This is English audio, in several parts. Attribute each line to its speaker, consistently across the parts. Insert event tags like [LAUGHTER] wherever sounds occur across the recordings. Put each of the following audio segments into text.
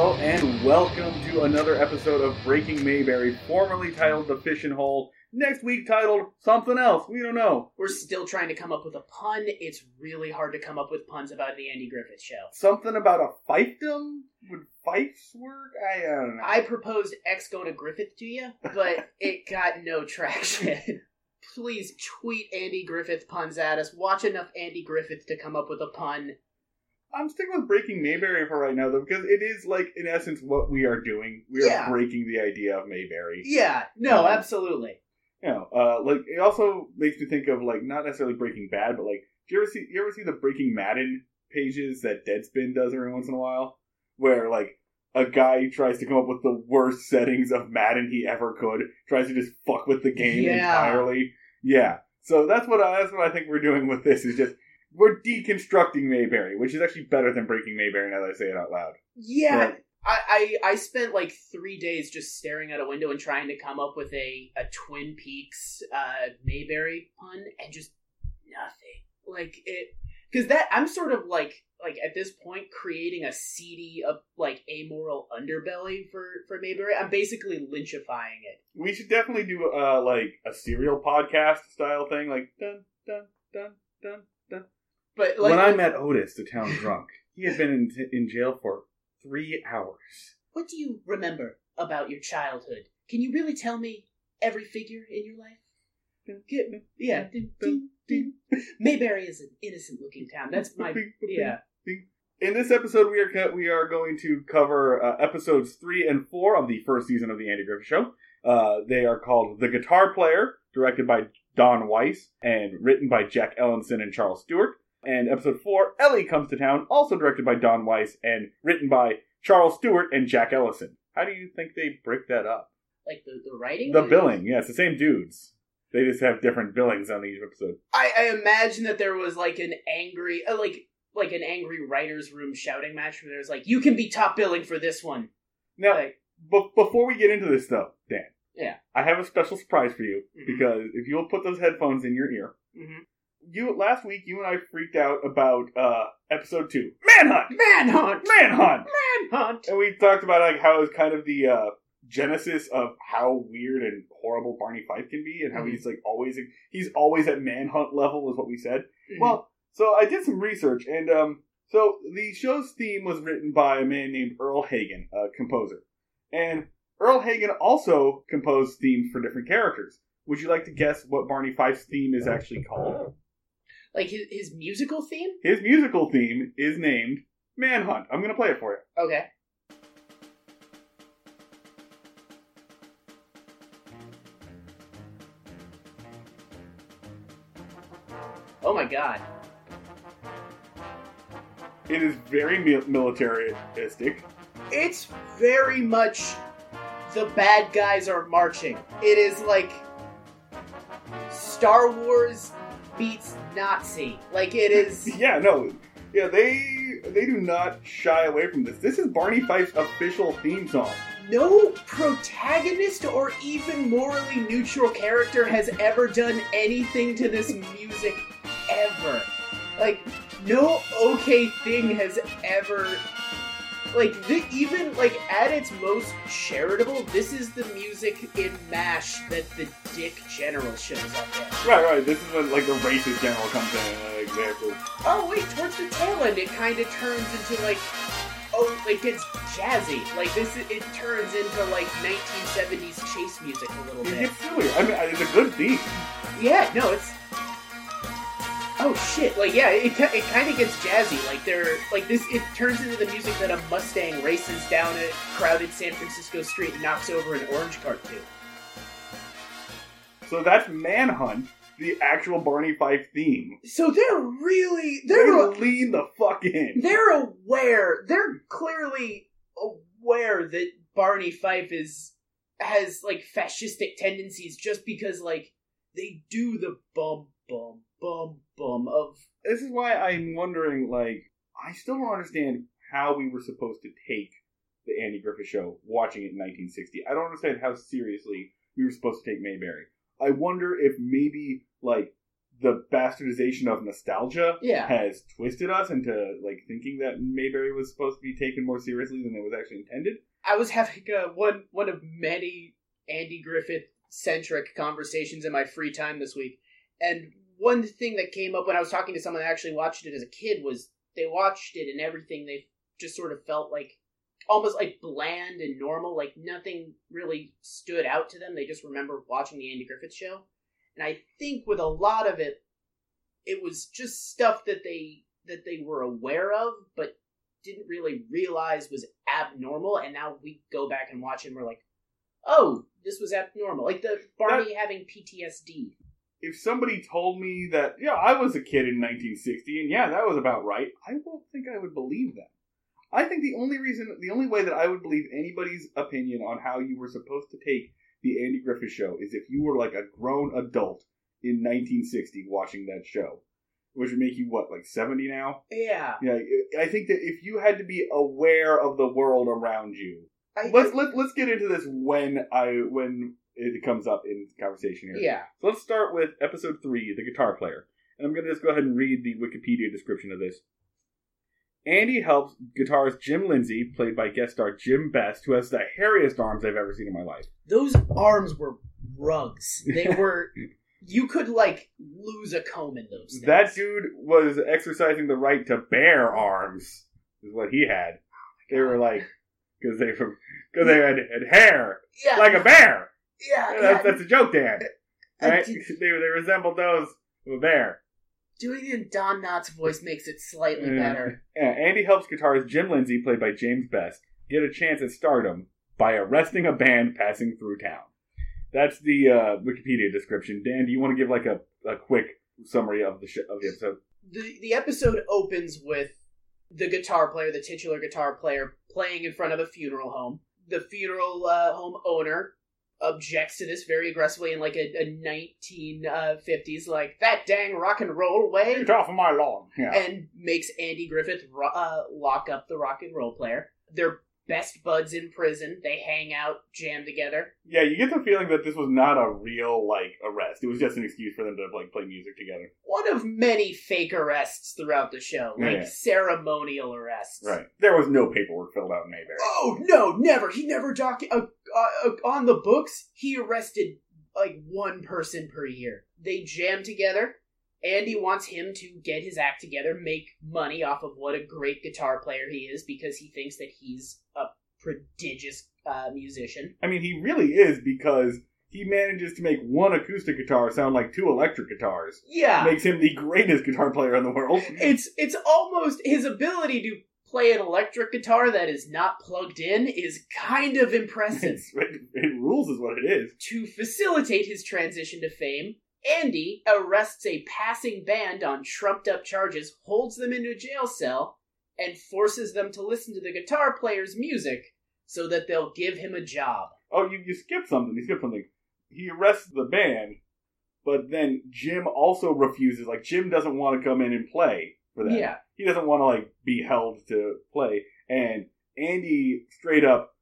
Speaker 1: Hello and welcome to another episode of Breaking Mayberry, formerly titled The Fishing Hole. Next week titled something else. We don't know.
Speaker 2: We're still trying to come up with a pun. It's really hard to come up with puns about the Andy Griffith show.
Speaker 1: Something about a fiefdom? Would fiefs work? I don't know.
Speaker 2: I proposed X go to Griffith to you, but [LAUGHS] it got no traction. Please tweet Andy Griffith puns at us. Watch enough Andy Griffith to come up with a pun.
Speaker 1: I'm sticking with Breaking Mayberry for right now, though, because it is, like, in essence, what we are doing. We are
Speaker 2: Yeah.
Speaker 1: breaking the idea of Mayberry.
Speaker 2: Yeah, no,
Speaker 1: Um,
Speaker 2: absolutely.
Speaker 1: You know, uh, like, it also makes me think of, like, not necessarily Breaking Bad, but, like, do you ever see, you ever see the Breaking Madden pages that Deadspin does every once in a while? Where, like, a guy tries to come up with the worst settings of Madden he ever could, tries to just fuck with the game
Speaker 2: Yeah.
Speaker 1: entirely. Yeah. So that's what I, that's what I think we're doing with this is just we're deconstructing Mayberry, which is actually better than Breaking Mayberry now that I say it out loud.
Speaker 2: Yeah,
Speaker 1: Right.
Speaker 2: I, I I spent like three days just staring out a window and trying to come up with a, a Twin Peaks uh, Mayberry pun, and just nothing. Like it, because that I'm sort of like like at this point creating a seedy, uh, like amoral underbelly for for Mayberry. I'm basically lynchifying it.
Speaker 1: We should definitely do uh like a serial podcast style thing, like dun dun dun dun.
Speaker 2: But like,
Speaker 1: when I met Otis, the town drunk, he had been in, in jail for three hours.
Speaker 2: what do you remember about your childhood? Can you really tell me every figure in your life? Yeah. [LAUGHS] Mayberry is an innocent looking town. That's my yeah.
Speaker 1: In this episode, we are co- we are going to cover uh, episodes three and four of the first season of the Andy Griffith Show. Uh, they are called "The Guitar Player," directed by Don Weis and written by Jack Elinson and Charles Stewart. And episode four, "Ellie Comes to Town," also directed by Don Weis and written by Charles Stewart and Jack Elinson. How do you think they break that up?
Speaker 2: Like the the writing.
Speaker 1: The billing, yeah, it's the same dudes. They just have different billings on each episode.
Speaker 2: I, I imagine that there was like an angry, uh, like like an angry writers' room shouting match where there's like, "You can be top billing for this one."
Speaker 1: Now,
Speaker 2: Like,
Speaker 1: Be- before we get into this, though, Dan.
Speaker 2: Yeah.
Speaker 1: I have a special surprise for you
Speaker 2: Mhm.
Speaker 1: because if you'll put those headphones in your ear,
Speaker 2: mhm.
Speaker 1: You last week you and I freaked out about uh episode two, Manhunt,
Speaker 2: Manhunt,
Speaker 1: Manhunt,
Speaker 2: Manhunt.
Speaker 1: and we talked about like how it's kind of the uh genesis of how weird and horrible Barney Fife can be, and how
Speaker 2: Mhm.
Speaker 1: he's like always he's always at Manhunt level is what we said.
Speaker 2: Mhm.
Speaker 1: Well, so I did some research, and um, so the show's theme was written by a man named Earle Hagen, a composer, and Earle Hagen also composed themes for different characters. Would you like to guess what Barney Fife's theme is actually called?
Speaker 2: Like his his musical theme.
Speaker 1: His musical theme is named Manhunt. I'm going to play it for you.
Speaker 2: Okay. Oh my god.
Speaker 1: It is very mi- militaristic.
Speaker 2: It's very much the bad guys are marching. It is like Star Wars beats Nazi. Like it is [LAUGHS]
Speaker 1: Yeah, no, yeah, they they do not shy away from this. This is Barney Fife's official theme song.
Speaker 2: no protagonist or even morally neutral character has ever done anything to this music ever. Like no okay thing has ever like the, even like at its most charitable this is the music in M*A*S*H that the dick general shows up in
Speaker 1: Right, right. This is when like the racist general comes in. Uh, exactly.
Speaker 2: oh wait towards the tail end it kind of turns into like oh like it's jazzy like this it turns into like 1970s chase music a little
Speaker 1: It
Speaker 2: bit
Speaker 1: gets silly. I mean, it's a good beat.
Speaker 2: yeah no it's oh shit like yeah it, it kind of gets jazzy like they're like this it turns into the music that a mustang races down a crowded san francisco street and knocks over an orange cart to
Speaker 1: So that's Manhunt, the actual Barney Fife theme.
Speaker 2: so they're really
Speaker 1: they're
Speaker 2: they're
Speaker 1: lean the fuck in.
Speaker 2: they're aware they're clearly aware that barney fife is has like fascistic tendencies just because like they do the bum bum bum bum of
Speaker 1: This is why I'm wondering. Like, I still don't understand how we were supposed to take the Andy Griffith Show watching it in 1960. I don't understand how seriously we were supposed to take Mayberry. I wonder if maybe like the bastardization of nostalgia
Speaker 2: Yeah.
Speaker 1: has twisted us into like thinking that Mayberry was supposed to be taken more seriously than it was actually intended.
Speaker 2: I was having uh, one one of many Andy Griffith centric conversations in my free time this week, and one thing that came up when I was talking to someone that actually watched it as a kid was they watched it and everything they just sort of felt like almost like bland and normal, like nothing really stood out to them. They just remember watching the Andy Griffith show, and I think with a lot of it, it was just stuff that they that they were aware of, but didn't really realize was abnormal, and now we go back and watch it and we're like, oh, this was abnormal. Like the Barney having PTSD.
Speaker 1: If somebody told me that, yeah, I was a kid in 1960 and yeah, that was about right, I don't think I would believe them. I think the only reason, the only way that I would believe anybody's opinion on how you were supposed to take the Andy Griffith show is if you were like a grown adult in 1960 watching that show, which would make you what, like 70 now?
Speaker 2: Yeah.
Speaker 1: Yeah, I think that if you had to be aware of the world around you,
Speaker 2: I,
Speaker 1: let's let, let's get into this when I when it comes up in conversation here.
Speaker 2: yeah.
Speaker 1: So let's start with episode three, the guitar player, and I'm going to just go ahead and read the Wikipedia description of this. Andy helps guitarist Jim Lindsay, played by guest star Jim Best, who has the hairiest arms I've ever seen in my life.
Speaker 2: Those arms were rugs. They [LAUGHS] were. you could like lose a comb in those. Things.
Speaker 1: That dude was exercising the right to bear arms, is what he had. Oh they were like because they because they had, had hair
Speaker 2: yeah,
Speaker 1: like a bear.
Speaker 2: Yeah,
Speaker 1: that's, that's a joke, Dan. [LAUGHS] Right?
Speaker 2: did- [LAUGHS]
Speaker 1: They, they resembled those of a bear.
Speaker 2: Doing it in Don Knotts' voice makes it slightly better.
Speaker 1: Yeah, Andy helps guitarist Jim Lindsay, played by James Best, get a chance at stardom by arresting a band passing through town. That's the uh, Wikipedia description. Dan, do you want to give like a, a quick summary of the sh- of the episode?
Speaker 2: the the episode opens with the guitar player, the titular guitar player, playing in front of a funeral home. The funeral uh, home owner objects to this very aggressively in like a, a 1950s, like that dang rock and roll way,
Speaker 1: Get off of my lawn. Yeah.
Speaker 2: and makes Andy Griffith ro- uh, lock up the rock and roll player. They're best buds in prison. They hang out, jam together.
Speaker 1: yeah, you get the feeling that this was not a real like arrest. It was just an excuse for them to like play music together.
Speaker 2: One of many fake arrests throughout the show, like
Speaker 1: Yeah.
Speaker 2: ceremonial arrests.
Speaker 1: Right. There was no paperwork filled out in Mayberry.
Speaker 2: Oh no, never. He never doc. Uh, uh, uh, on the books, he arrested like one person per year. They jam together. Andy wants him to get his act together, make money off of what a great guitar player he is, because he thinks that he's a prodigious uh, musician.
Speaker 1: I mean, he really is because he manages to make one acoustic guitar sound like two electric guitars.
Speaker 2: Yeah,
Speaker 1: Makes him the greatest guitar player in the world.
Speaker 2: it's it's almost his ability to play an electric guitar that is not plugged in is kind of impressive. [LAUGHS]
Speaker 1: It, it rules, is what it is.
Speaker 2: To facilitate his transition to fame, Andy arrests a passing band on trumped up charges, holds them in a jail cell, and forces them to listen to the guitar player's music so that they'll give him a job.
Speaker 1: Oh, you, you skipped something. You skipped something. He arrests the band, but then Jim also refuses. Like, Jim doesn't want to come in and play for them.
Speaker 2: Yeah.
Speaker 1: He doesn't want to, like, be held to play. And Andy straight up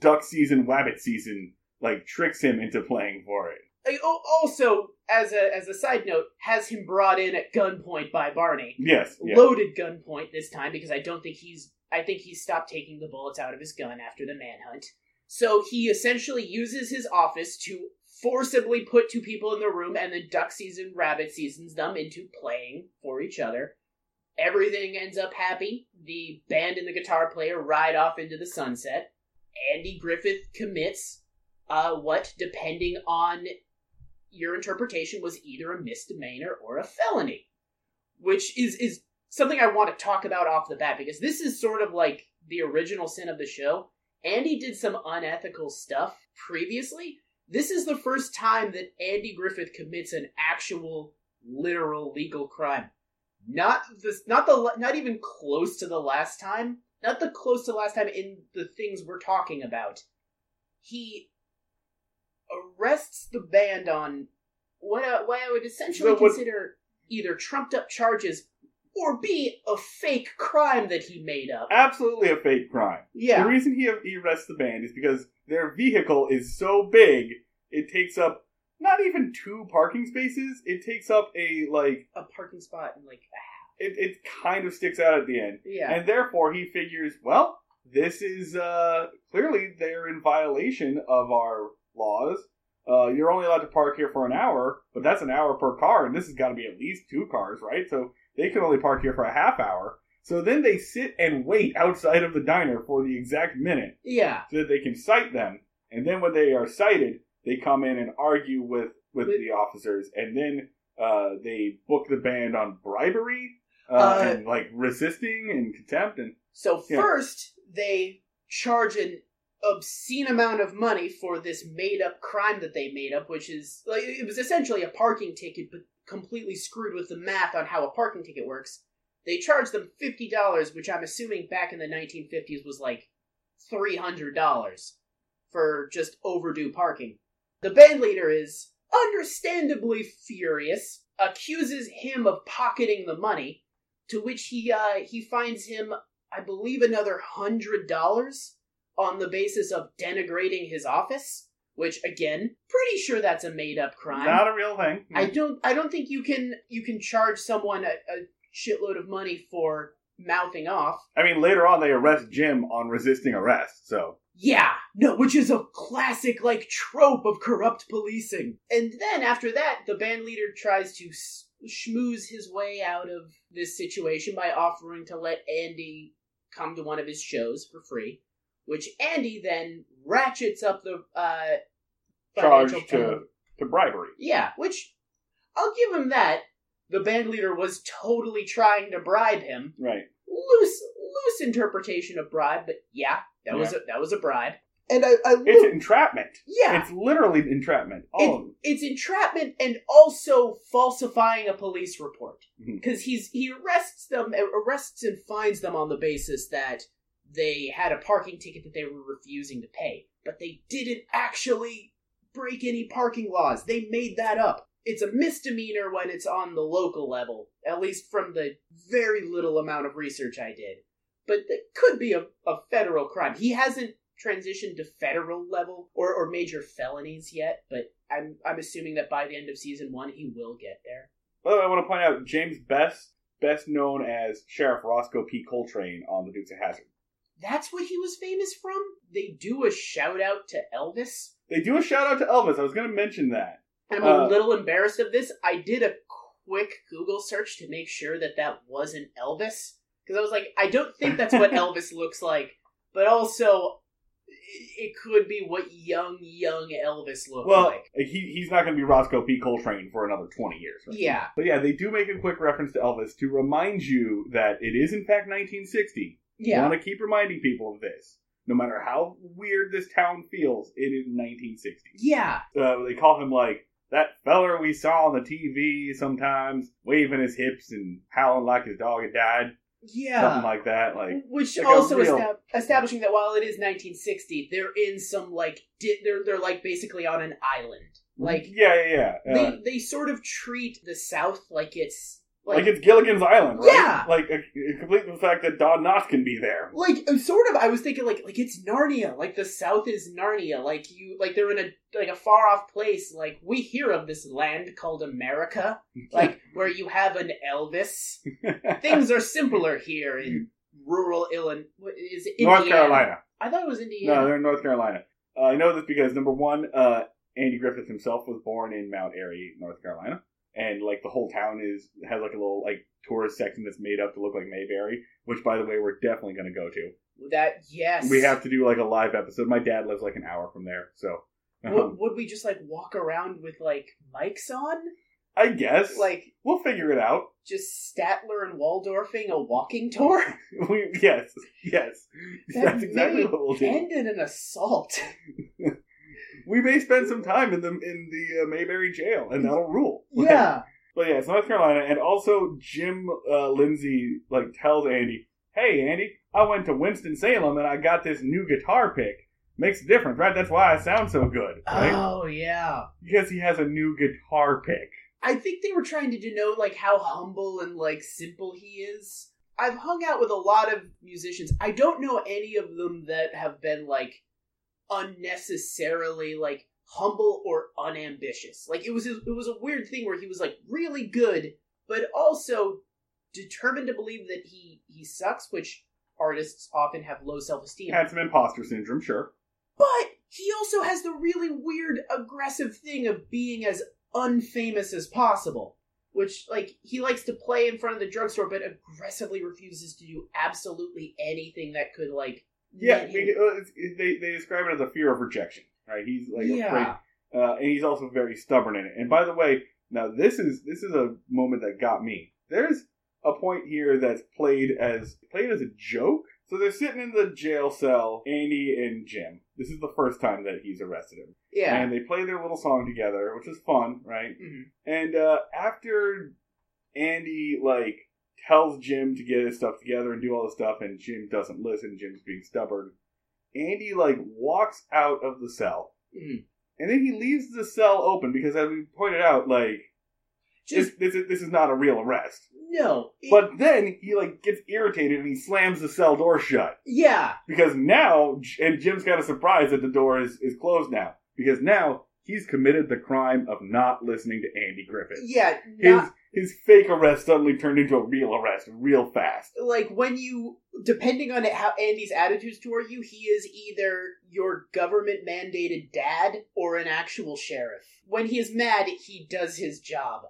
Speaker 1: duck season, wabbit season, like, tricks him into playing for it.
Speaker 2: Also, as a as a side note, has him brought in at gunpoint by Barney.
Speaker 1: Yes. Yeah.
Speaker 2: Loaded gunpoint this time because I don't think he's I think he stopped taking the bullets out of his gun after the manhunt. So he essentially uses his office to forcibly put two people in the room and then duck season rabbit seasons them into playing for each other. Everything ends up happy. The band and the guitar player ride off into the sunset. Andy Griffith commits uh, what, depending on your interpretation, was either a misdemeanor or a felony, which is is something I want to talk about off the bat because this is sort of like the original sin of the show. Andy did some unethical stuff previously. This is the first time that Andy Griffith commits an actual, literal legal crime. Not this, not the, not even close to the last time. Not the close to the last time in the things we're talking about. He arrests the band on what I, what I would essentially
Speaker 1: So what-
Speaker 2: consider either trumped up charges or be a fake crime that he made up.
Speaker 1: Absolutely a fake crime.
Speaker 2: Yeah.
Speaker 1: The reason he, he arrests the band is because their vehicle is so big, it takes up not even two parking spaces. It takes up a like
Speaker 2: A parking spot and like a half.
Speaker 1: it, it kind of sticks out at the end.
Speaker 2: yeah.
Speaker 1: And therefore he figures, well, this is uh clearly they're in violation of our laws. Uh, you're only allowed to park here for an hour, but that's an hour per car, and this has got to be at least two cars, right? So they can only park here for a half hour. So then they sit and wait outside of the diner for the exact minute
Speaker 2: yeah.
Speaker 1: so that they can cite them. And then when they are cited, they come in and argue with with
Speaker 2: With-
Speaker 1: the officers, and then uh, they book the band on bribery uh,
Speaker 2: Uh,
Speaker 1: and like resisting and contempt. And
Speaker 2: So first they charge an obscene amount of money for this made up crime that they made up, which is like it was essentially a parking ticket, but completely screwed with the math on how a parking ticket works. They charge them fifty dollars, which I'm assuming back in the 1950s was like three hundred dollars for just overdue parking. The band leader is understandably furious, accuses him of pocketing the money, to which he uh, he finds him, I believe, another hundred dollars on the basis of denigrating his office. Which again, pretty sure that's a made up crime.
Speaker 1: not a real thing.
Speaker 2: I don't I don't think you can you can charge someone a, a shitload of money for mouthing off.
Speaker 1: I mean, later on they arrest Jim on resisting arrest. So
Speaker 2: Yeah, no, which is a classic like trope of corrupt policing. And then after that, the band leader tries to s- schmooze his way out of this situation by offering to let Andy come to one of his shows for free, which Andy then ratchets up the uh
Speaker 1: charged
Speaker 2: financial
Speaker 1: to to bribery.
Speaker 2: Yeah, which I'll give him that. The band leader was totally trying to bribe him.
Speaker 1: Right.
Speaker 2: Loose, loose interpretation of bribe, but yeah, that was a, that was a bribe. And I, I
Speaker 1: It's
Speaker 2: look-
Speaker 1: entrapment.
Speaker 2: yeah,
Speaker 1: It's literally entrapment. All of them.
Speaker 2: it's entrapment and also falsifying a police report
Speaker 1: mm-hmm.
Speaker 2: because he's he arrests them, uh, arrests and fines them on the basis that they had a parking ticket that they were refusing to pay, but they didn't actually break any parking laws. They made that up. It's a misdemeanor when it's on the local level, at least from the very little amount of research I did. But it could be a, a federal crime. He hasn't transitioned to federal level or, or major felonies yet, but I'm I'm assuming that by the end of season one he will get there.
Speaker 1: By the way, I want to point out James Best, best known as Sheriff Rosco P. Coltrane on The Dukes of Hazzard.
Speaker 2: That's what he was famous from. They do a shout out to Elvis,
Speaker 1: They do a shout out to Elvis. I was going to mention that.
Speaker 2: I'm a
Speaker 1: Uh,
Speaker 2: little embarrassed of this. I did a quick Google search to make sure that that wasn't Elvis because I was like, I don't think that's what [LAUGHS] Elvis looks like, but also it could be what young young Elvis looked
Speaker 1: Well,
Speaker 2: like.
Speaker 1: he, he's not going to be Rosco P. Coltrane for another 20 years. right?
Speaker 2: Yeah,
Speaker 1: But yeah, they do make a quick reference to Elvis to remind you that it is, in fact, 1960.
Speaker 2: yeah.
Speaker 1: Want to keep reminding people of this. No matter how weird this town feels, it is 1960.
Speaker 2: Yeah,
Speaker 1: Uh, they call him like that feller we saw on the TV sometimes, waving his hips and howling like his dog had died.
Speaker 2: Yeah.
Speaker 1: Something like that. Like
Speaker 2: Which
Speaker 1: like
Speaker 2: also
Speaker 1: real-
Speaker 2: estab- establishing that while it is 1960, they're in some like di- they're they're like basically on an island. Like
Speaker 1: yeah, yeah, yeah. Uh,
Speaker 2: they they sort of treat the South like it's
Speaker 1: like,
Speaker 2: like
Speaker 1: it's Gilligan's Island, right?
Speaker 2: Yeah.
Speaker 1: Like uh, complete the fact that Don Knotts can be there.
Speaker 2: like uh, sort of. I was thinking like like it's Narnia. Like the South is Narnia. Like you like they're in a like a far off place. Like we hear of this land called America. [LAUGHS] Like where you have an Elvis. [LAUGHS] Things are simpler here in rural Illinois. Is
Speaker 1: North Carolina.
Speaker 2: I thought it was Indiana.
Speaker 1: No, they're in North Carolina. Uh, I know this because number one, uh, Andy Griffith himself was born in Mount Airy, North Carolina, and like the whole town is has like a little like tourist section that's made up to look like Mayberry, which by the way we're definitely going to go to.
Speaker 2: That yes.
Speaker 1: We have to do like a live episode. My dad lives like an hour from there, so um,
Speaker 2: Would, would we just like walk around with like mics on,
Speaker 1: I guess
Speaker 2: like
Speaker 1: we'll figure it out.
Speaker 2: just Statler and Waldorfing a walking tour, [LAUGHS]
Speaker 1: We, yes, yes,
Speaker 2: That
Speaker 1: that's exactly what we'll do.
Speaker 2: end in an assault? [LAUGHS]
Speaker 1: We may spend some time in the in the uh, Mayberry jail, and that'll rule. [LAUGHS]
Speaker 2: yeah,
Speaker 1: But yeah, it's North Carolina, and also Jim uh, Lindsay like tells Andy, "Hey, Andy, I went to Winston Salem and I got this new guitar pick. Makes a difference, right? That's why I sound so good, right?
Speaker 2: oh yeah.
Speaker 1: because he has a new guitar pick.
Speaker 2: I think they were trying to denote like how humble and like simple he is. I've hung out with a lot of musicians. I don't know any of them that have been like unnecessarily like humble or unambitious. Like it was it was a weird thing where he was like really good, but also determined to believe that he he sucks, which artists often have low self esteem.
Speaker 1: Had some imposter syndrome, sure.
Speaker 2: But he also has the really weird aggressive thing of being as unfamous as possible. Which, like, he likes to play in front of the drugstore, but aggressively refuses to do absolutely anything that could, like,
Speaker 1: Yeah, uh, they they describe it as a fear of rejection, right? He's like afraid,
Speaker 2: yeah.
Speaker 1: uh, and he's also very stubborn in it. And by the way, now this is this is a moment that got me. There's a point here that's played as played as a joke. So they're sitting in the jail cell, Andy and Jim. This is the first time that he's arrested him,
Speaker 2: Yeah.
Speaker 1: and they play their little song together, which is fun, right?
Speaker 2: Mhm.
Speaker 1: And uh, after Andy like tells Jim to get his stuff together and do all this stuff, and Jim doesn't listen, Jim's being stubborn. Andy like walks out of the cell,
Speaker 2: Mhm.
Speaker 1: and then he leaves the cell open because, as we pointed out, like
Speaker 2: Just,
Speaker 1: this, this is this is not a real arrest.
Speaker 2: no. it-
Speaker 1: But then he like gets irritated and he slams the cell door shut
Speaker 2: yeah.
Speaker 1: because now, and Jim's kind of surprised that the door is is closed now because now he's committed the crime of not listening to Andy Griffith.
Speaker 2: Yeah.
Speaker 1: his
Speaker 2: Not,
Speaker 1: his fake arrest suddenly turned into a real arrest real fast.
Speaker 2: like when you depending on how Andy's attitudes toward you, he is either your government mandated dad or an actual sheriff. When he is mad, he does his job.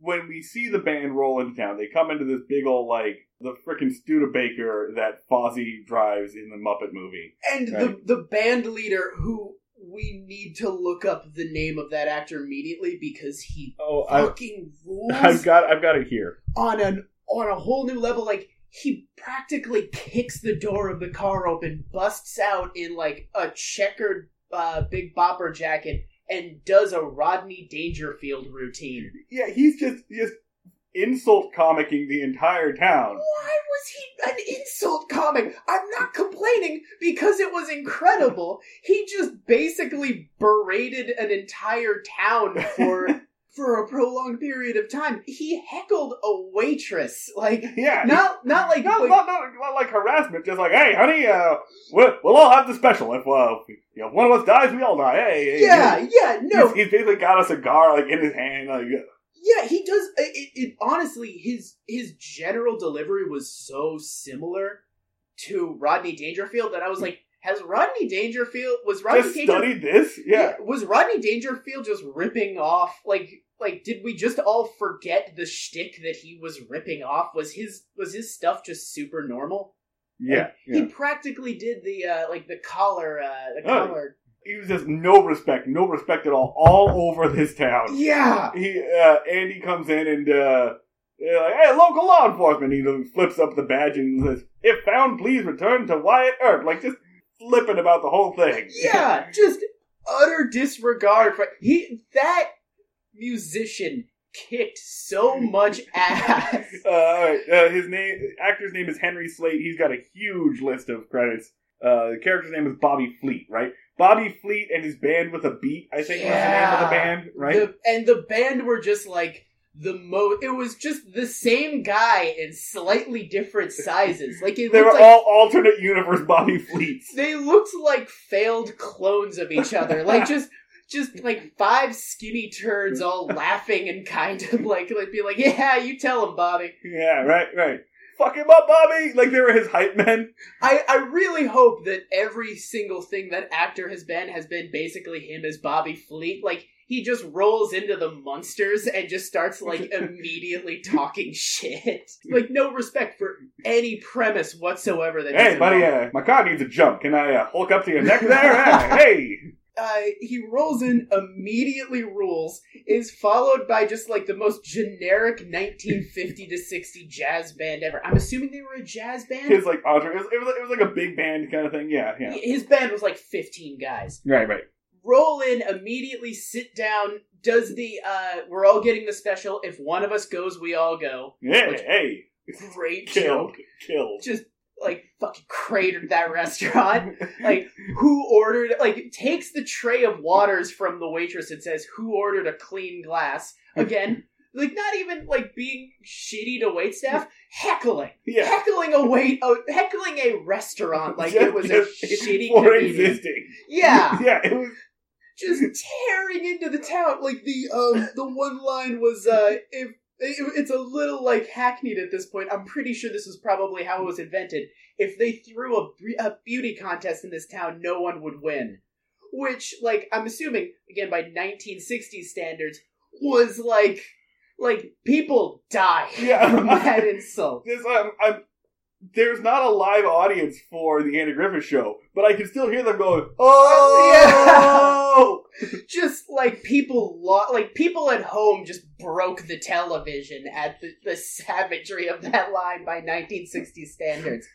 Speaker 1: When we see the band roll into town, they come into this big old like the frickin' Studebaker that Fozzie drives in the Muppet movie.
Speaker 2: And
Speaker 1: Right.
Speaker 2: the the band leader who we need to look up the name of that actor immediately because he
Speaker 1: Oh, I,
Speaker 2: fucking rules [LAUGHS]
Speaker 1: I've got I've got it here.
Speaker 2: on an on a whole new level. Like he practically kicks the door of the car open, busts out in like a checkered uh, big bopper jacket, and does a Rodney Dangerfield routine.
Speaker 1: Yeah, he's just just insult comicking the entire town.
Speaker 2: Why was he an insult comic? I'm not complaining because it was incredible. He just basically berated an entire town for [LAUGHS] for a prolonged period of time. He heckled a waitress, like
Speaker 1: Yeah,
Speaker 2: not not like,
Speaker 1: not,
Speaker 2: like-
Speaker 1: not, not, not like harassment, just like, hey, honey, uh, we'll, we'll all have the special. If, uh, if, you know, one of us dies, we all die. Hey, hey,
Speaker 2: yeah,
Speaker 1: hey.
Speaker 2: yeah, no,
Speaker 1: He's, he's basically got a cigar like in his hand. Like,
Speaker 2: yeah. He does. It, it honestly, his his general delivery was so similar to Rodney Dangerfield that I was like, has Rodney Dangerfield was Rodney
Speaker 1: just this. Yeah.
Speaker 2: was Rodney Dangerfield just ripping off like like did we just all forget the shtick that he was ripping off? Was his was his stuff just super normal?
Speaker 1: Yeah.
Speaker 2: He
Speaker 1: yeah.
Speaker 2: practically did the uh like the collar uh the
Speaker 1: Oh.
Speaker 2: collar
Speaker 1: He was just no respect, no respect at all, all over this town.
Speaker 2: Yeah.
Speaker 1: He, uh, Andy comes in and, uh, like, hey, local law enforcement. He flips up the badge and says, if found, please return to Wyatt Earp. Like, just flipping about the whole thing. [LAUGHS]
Speaker 2: Yeah, just utter disregard for he that musician kicked so much [LAUGHS] ass.
Speaker 1: Uh, all right. Uh, his name, actor's name is Henry Slate. He's got a huge list of credits. Uh, the character's name is Bobby Fleet, right? Bobby Fleet and his band with a beat, I think was the name of the band, right?
Speaker 2: The, and the band were just like the mo it was just the same guy in slightly different sizes. Like it [LAUGHS]
Speaker 1: they were
Speaker 2: like
Speaker 1: all alternate universe Bobby Fleets. [LAUGHS]
Speaker 2: they looked like failed clones of each other. Like [LAUGHS] just just like five skinny turds all laughing and kind of like like be like, Yeah, you tell him, Bobby.
Speaker 1: Yeah, right, right. Fuck him up, Bobby! Like they were his hype men.
Speaker 2: I, I really hope that every single thing that actor has been has been basically him as Bobby Fleet. Like he just rolls into the Munsters and just starts like [LAUGHS] immediately talking shit. Like no respect for any premise whatsoever that
Speaker 1: Hey, buddy, uh, my car needs a jump. Can I uh, hulk up to your neck there? Uh, [LAUGHS] hey!
Speaker 2: Uh, he rolls in, immediately rules, is followed by just like the most generic 1950 to 60 jazz band ever. I'm assuming they were a jazz band.
Speaker 1: His, like, it was, it, was, it was like a big band kind of thing. Yeah, yeah.
Speaker 2: His band was like 15 guys.
Speaker 1: Right, right.
Speaker 2: roll in immediately sit down does the uh we're all getting the special if one of us goes we all go
Speaker 1: Yeah, hey.
Speaker 2: great
Speaker 1: Killed.
Speaker 2: joke
Speaker 1: Killed.
Speaker 2: just like fucking cratered that restaurant like who ordered like takes the tray of waters from the waitress and says who ordered a clean glass again like not even like being shitty to waitstaff heckling
Speaker 1: yeah.
Speaker 2: heckling a wait uh, heckling a restaurant like it was a shitty
Speaker 1: for
Speaker 2: comedian.
Speaker 1: existing.
Speaker 2: yeah [LAUGHS]
Speaker 1: Yeah, it was
Speaker 2: just tearing into the town. Like the um the one line was uh if it- it's a little like hackneyed at this point. I'm pretty sure this was probably how it was invented. If they threw a, a beauty contest in this town, no one would win. Which, like, I'm assuming again by 1960s standards, was like, like people die
Speaker 1: Yeah.
Speaker 2: from that insult. [LAUGHS]
Speaker 1: This, um, I'm, there's not a live audience for the Andy Griffith show, but I can still hear them going, [LAUGHS] "Oh!" [LAUGHS]
Speaker 2: just like people lo- like people at home just broke the television at the, the savagery of that line by 1960 standards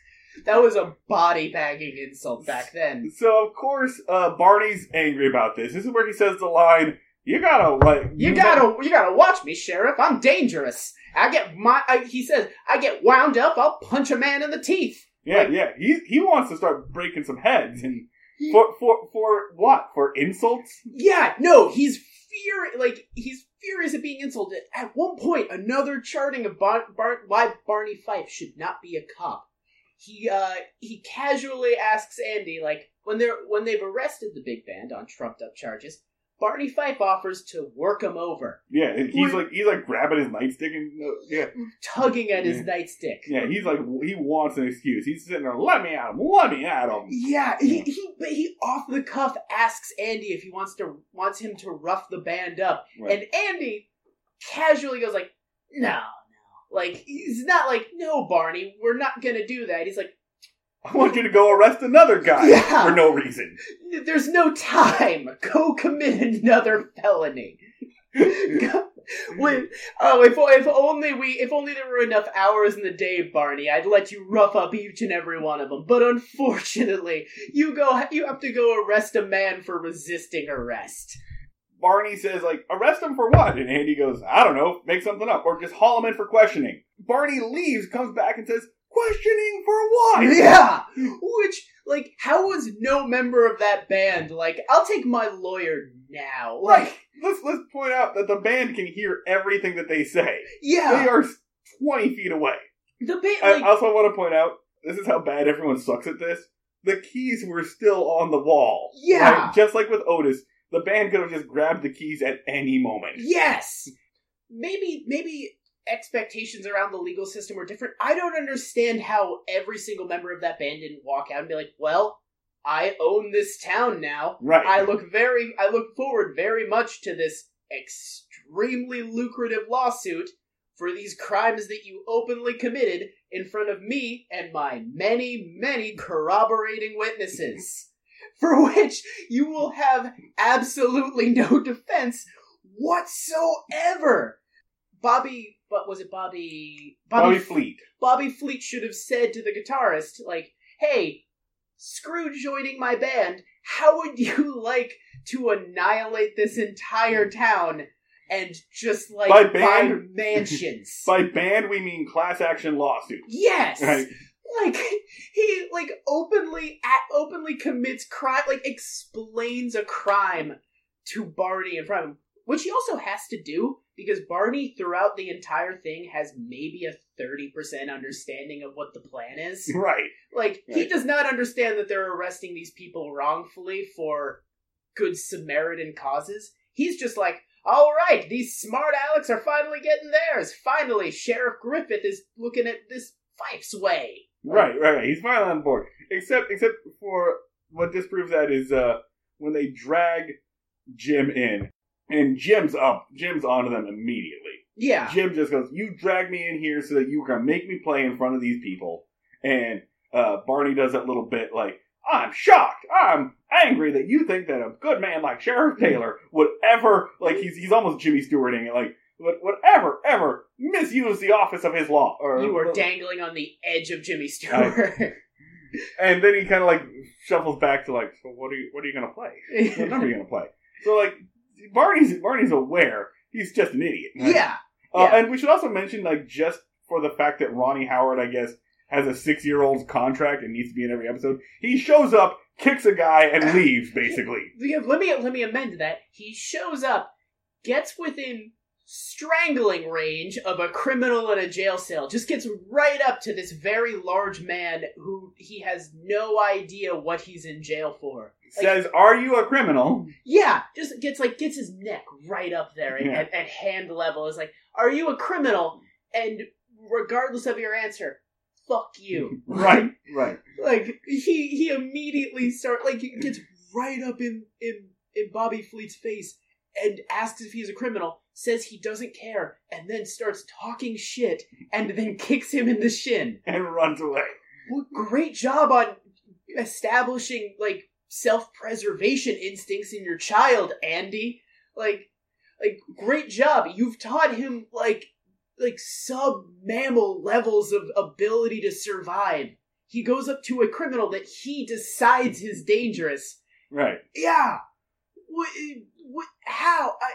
Speaker 2: that was a body bagging insult back then
Speaker 1: So of course, uh, Barney's angry about this. This is where he says the line, "You gotta like,
Speaker 2: you gotta you gotta watch me sheriff i'm dangerous i get my I, he says i get wound up i'll punch a man in the teeth
Speaker 1: yeah,
Speaker 2: like-
Speaker 1: yeah." He he wants to start breaking some heads, and for for for what? For insults?
Speaker 2: yeah no he's fear like he's furious at being insulted at one point another charting of Bar- Bar- why barney fife should not be a cop he uh he casually asks Andy like when they're when they've arrested the big band on trumped up charges, Barney Fife offers to work him over,
Speaker 1: Yeah, and he's like he's like grabbing his nightstick and uh, yeah,
Speaker 2: tugging at his
Speaker 1: Yeah.
Speaker 2: nightstick.
Speaker 1: yeah. He's like he wants an excuse. He's sitting there, "Let me at him, let me at him."
Speaker 2: Yeah, he, he he off the cuff asks Andy if he wants to wants him to rough the band up,
Speaker 1: Right.
Speaker 2: and Andy casually goes like, "No, no." Like he's not like, "No, Barney, we're not gonna do that." He's like,
Speaker 1: I want you to go arrest another guy
Speaker 2: Yeah.
Speaker 1: for no reason.
Speaker 2: There's no time. Go commit another felony. [LAUGHS] Go- Wait, oh, if, if only we, if only there were enough hours in the day, Barney, I'd let you rough up each and every one of them. But unfortunately, you go, you have to go arrest a man for resisting arrest.
Speaker 1: Barney says, like, arrest him for what? And Andy goes, I don't know, make something up, or just haul him in for questioning. Barney leaves, comes back, and says, questioning for what? [LAUGHS]
Speaker 2: Yeah, which, like, how was no member of that band like? I'll take my lawyer now. Like,
Speaker 1: Right. Let's let's point out that the band can hear everything that they say.
Speaker 2: yeah,
Speaker 1: They are twenty feet away.
Speaker 2: the band.
Speaker 1: I
Speaker 2: Like,
Speaker 1: also want to point out this is how bad everyone sucks at this. The keys were still on the wall.
Speaker 2: Yeah.
Speaker 1: right? Just like with Otis, the band could have just grabbed the keys at any moment.
Speaker 2: Yes. Maybe maybe expectations around the legal system were different. I don't understand how every single member of that band didn't walk out and be like, "Well, I own this town now.
Speaker 1: Right.
Speaker 2: I look very I look forward very much to this extremely lucrative lawsuit for these crimes that you openly committed in front of me and my many, many corroborating witnesses." [LAUGHS] For which you will have absolutely no defense whatsoever. Bobby, but was it Bobby?
Speaker 1: Bobby Fleet.
Speaker 2: Bobby Fleet should have said to the guitarist, like, "Hey, screw joining my band. How would you [LAUGHS] like to annihilate this entire town and just like
Speaker 1: By
Speaker 2: buy
Speaker 1: band?
Speaker 2: mansions?" [LAUGHS]
Speaker 1: By band, we mean class action lawsuit.
Speaker 2: yes,
Speaker 1: Right.
Speaker 2: like [LAUGHS] he like openly at, openly commits crime, like explains a crime to Barney in front of him, which he also has to do because Barney throughout the entire thing has maybe a thirty percent understanding of what the plan is. [LAUGHS]
Speaker 1: Right.
Speaker 2: Like he does not understand that they're arresting these people wrongfully for good Samaritan causes. He's just like, all right, these smart Alex are finally getting theirs. Finally, Sheriff Griffith is looking at this Fife's way.
Speaker 1: Right, right, right. He's finally on board. Except, except for what disproves that is uh, when they drag Jim in, and Jim's up. Jim's onto them immediately.
Speaker 2: Yeah.
Speaker 1: Jim just goes, "You dragged me in here so that you can make me play in front of these people." And uh, Barney does that little bit like, "I'm shocked. I'm angry that you think that a good man like Sheriff Taylor would ever like he's he's almost Jimmy Stewarting it like." Would, would ever, ever misuse the office of his law? Or,
Speaker 2: You were dangling on the edge of Jimmy Stewart. [LAUGHS]
Speaker 1: And then he kind of like shuffles back to like, so what are you what are you gonna play? What number are you gonna play? So like, Barney's Barney's aware he's just an idiot. right?
Speaker 2: yeah.
Speaker 1: Uh,
Speaker 2: yeah.
Speaker 1: And we should also mention like just for the fact that Ronny Howard, I guess, has a six year old's contract and needs to be in every episode. He shows up, kicks a guy, and leaves basically. [LAUGHS]
Speaker 2: Yeah, Let me let me amend that. He shows up, gets within strangling range of a criminal in a jail cell. Just gets right up to this very large man who he has no idea what he's in jail for. Like,
Speaker 1: Says, "Are you a criminal?"
Speaker 2: yeah, just gets like gets his neck right up there at,
Speaker 1: Yeah.
Speaker 2: at, at hand level. Is like, are you a criminal? And regardless of your answer, fuck you. [LAUGHS]
Speaker 1: right, right.
Speaker 2: like he he immediately start like gets right up in in in Bobby Fleet's face and asks if he's a criminal, says he doesn't care, and then starts talking shit and then [LAUGHS] kicks him in the shin.
Speaker 1: And runs away.
Speaker 2: What great job on establishing like self-preservation instincts in your child, Andy. Like like great job. You've taught him like like sub mammal levels of ability to survive. He goes up to a criminal that he decides is dangerous.
Speaker 1: Right.
Speaker 2: Yeah. What, what how I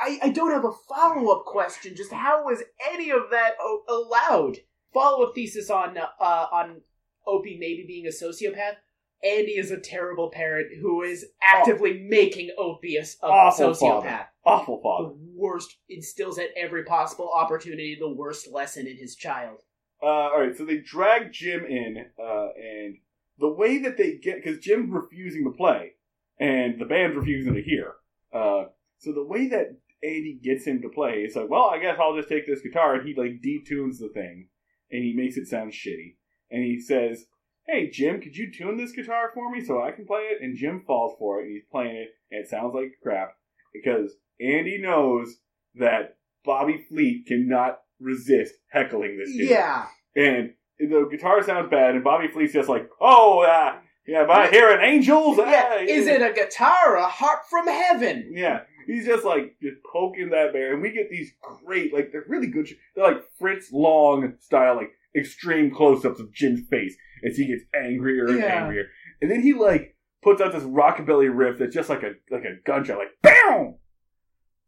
Speaker 2: I, I don't have a follow up question. Just how was any of that o- allowed? Follow up thesis on uh, on Opie maybe being a sociopath. Andy is a terrible parent who is actively making Opie a, a
Speaker 1: Awful
Speaker 2: sociopath.
Speaker 1: father. Awful
Speaker 2: The
Speaker 1: father.
Speaker 2: worst instills at every possible opportunity the worst lesson in his child.
Speaker 1: Uh, all right, so they drag Jim in, uh, and the way that they get because Jim's refusing to play, and the band's refusing to hear. Uh, so the way that Andy gets him to play is like, well, I guess I'll just take this guitar, and he like detunes the thing, and he makes it sound shitty, and he says, "Hey Jim, could you tune this guitar for me so I can play it?" And Jim falls for it, and he's playing it, and it sounds like crap because Andy knows that Bobby Fleet cannot resist heckling this dude
Speaker 2: Yeah.
Speaker 1: and the guitar sounds bad, and Bobby Fleet's just like, "Oh, uh, yeah, I hearing angels?
Speaker 2: Yeah.
Speaker 1: Ah,
Speaker 2: Is it a guitar or a harp from heaven?
Speaker 1: Yeah." He's just like just poking that bear, and we get these great, like they're really good. They're like Fritz Lang style, like extreme close-ups of Jim's face as he gets angrier and
Speaker 2: Yeah.
Speaker 1: angrier, and then he like puts out this rockabilly riff that's just like a like a gunshot, like BAM,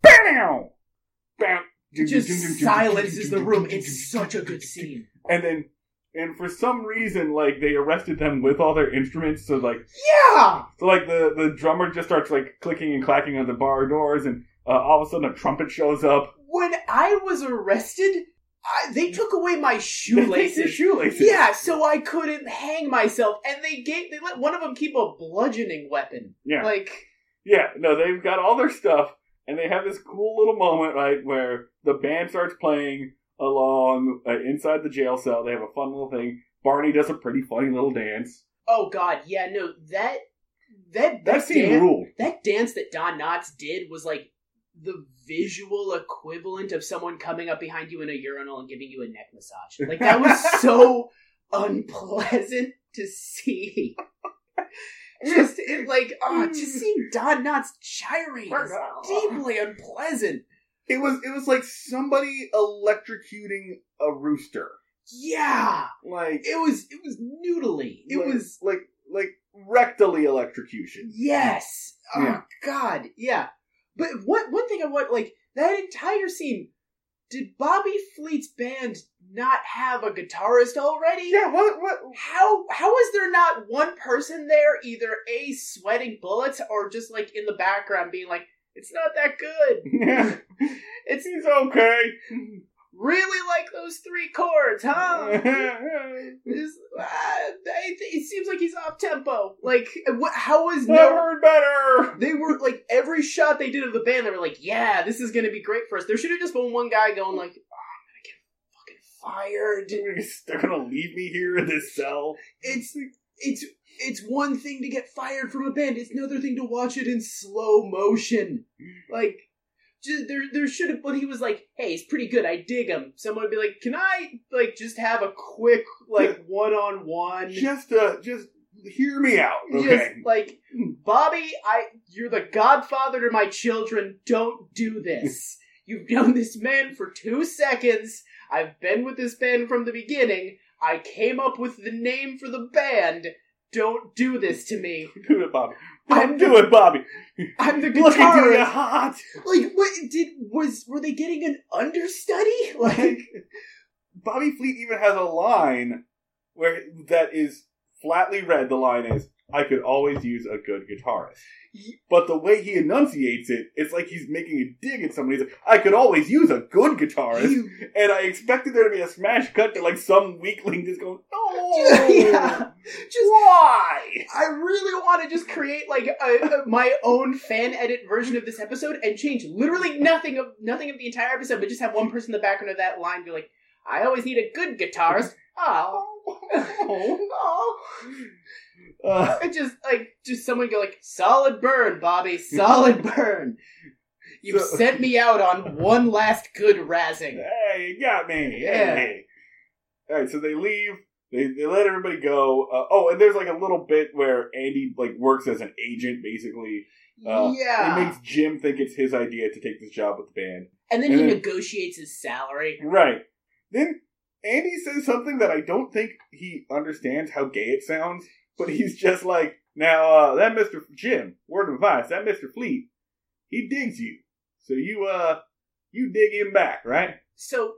Speaker 1: BAM, BAM.
Speaker 2: Just silences the room. It's such a good scene.
Speaker 1: and then and for some reason like they arrested them with all their instruments so like
Speaker 2: Yeah.
Speaker 1: so like the the drummer just starts like clicking and clacking on the bar doors and uh, all of a sudden a trumpet shows up
Speaker 2: When I was arrested, I, they took away my [LAUGHS] shoelaces.
Speaker 1: shoelaces
Speaker 2: Yeah, so I couldn't hang myself, and they gave they let one of them keep a bludgeoning weapon.
Speaker 1: yeah
Speaker 2: Like,
Speaker 1: yeah no they've got all their stuff and they have this cool little moment right where the band starts playing along uh, inside the jail cell. They have a fun little thing. Barney does a pretty funny little dance.
Speaker 2: Oh god, yeah, no, that that
Speaker 1: that
Speaker 2: that
Speaker 1: scene
Speaker 2: dan-
Speaker 1: ruled.
Speaker 2: that dance that Don Knotts did was like the visual equivalent of someone coming up behind you in a urinal and giving you a neck massage. Like that was [LAUGHS] so unpleasant to see. [LAUGHS] Just it, like oh, just seeing Don Knotts gyrate is deeply unpleasant.
Speaker 1: It was it was like somebody electrocuting a rooster
Speaker 2: Yeah,
Speaker 1: like
Speaker 2: it was it was noodly. It
Speaker 1: like,
Speaker 2: was
Speaker 1: like like rectally electrocution.
Speaker 2: Yes. Oh
Speaker 1: Yeah.
Speaker 2: God. Yeah. But one one thing I want like that entire scene. Did Bobby Fleet's band not have a guitarist already?
Speaker 1: Yeah, what what
Speaker 2: How how is there not one person there, either a sweating bullets or just like in the background being like, it's not that good. [LAUGHS] It's
Speaker 1: He's okay.
Speaker 2: really like those three chords, huh? [LAUGHS] It's- uh, it, it seems like he's off tempo. Like, what? How is no?
Speaker 1: Never better.
Speaker 2: They were like every shot they did of the band, they were like, "Yeah, this is gonna be great for us." There should have just been one guy going like, oh, "I'm gonna get fucking fired." [LAUGHS]
Speaker 1: They're gonna leave me here in this cell.
Speaker 2: It's it's it's one thing to get fired from a band; it's another thing to watch it in slow motion. Like, just, there there should have. But he was like, "Hey, he's pretty good. I dig him." Someone would be like, "Can I like just have a quick like one on one?"
Speaker 1: Just uh, just hear me out, okay?
Speaker 2: Just like Bobby, I you're the godfather to my children. Don't do this. [LAUGHS] You've known this man for two seconds. I've been with this band from the beginning. I came up with the name for the band. Don't do this to me. [LAUGHS]
Speaker 1: do it, Bobby.
Speaker 2: I'm
Speaker 1: do it, Bobby.
Speaker 2: I'm the
Speaker 1: Look at you, hot.
Speaker 2: Like, what did was were they getting an understudy? [LAUGHS] Like
Speaker 1: Bobby Fleet even has a line where that is flatly read. The line is, I could always use a good guitarist. But the way he enunciates it, it's like he's making a dig at somebody. He's like, I could always use a good guitarist.
Speaker 2: You-
Speaker 1: And I expected there to be a smash cut to like some weakling just going, no,
Speaker 2: Yeah. Just
Speaker 1: why?
Speaker 2: I really want to just create like a, a- my own fan edit version of this episode and change literally nothing of nothing of the entire episode, but just have one person in the background of that line be like, "I always need a good guitarist." [LAUGHS] Oh, [LAUGHS] oh.
Speaker 1: Uh,
Speaker 2: And just like just someone go like, "Solid burn, Bobby, solid [LAUGHS] burn." You've
Speaker 1: So-
Speaker 2: sent me out on one last good razzing.
Speaker 1: hey, you got me.
Speaker 2: Yeah.
Speaker 1: Hey. All right, so they leave. They, they let everybody go. Uh, oh, and there's like a little bit where Andy like works as an agent, basically. Uh,
Speaker 2: yeah,
Speaker 1: It makes Jim think it's his idea to take this job with the band.
Speaker 2: and then
Speaker 1: and
Speaker 2: he
Speaker 1: then-
Speaker 2: negotiates his salary.
Speaker 1: Right. Then Andy says something that I don't think he understands how gay it sounds, but he's just like, now, uh, that Mr. Jim, word of advice, that Mr. Fleet, he digs you. So you, uh, you dig him back, right?
Speaker 2: So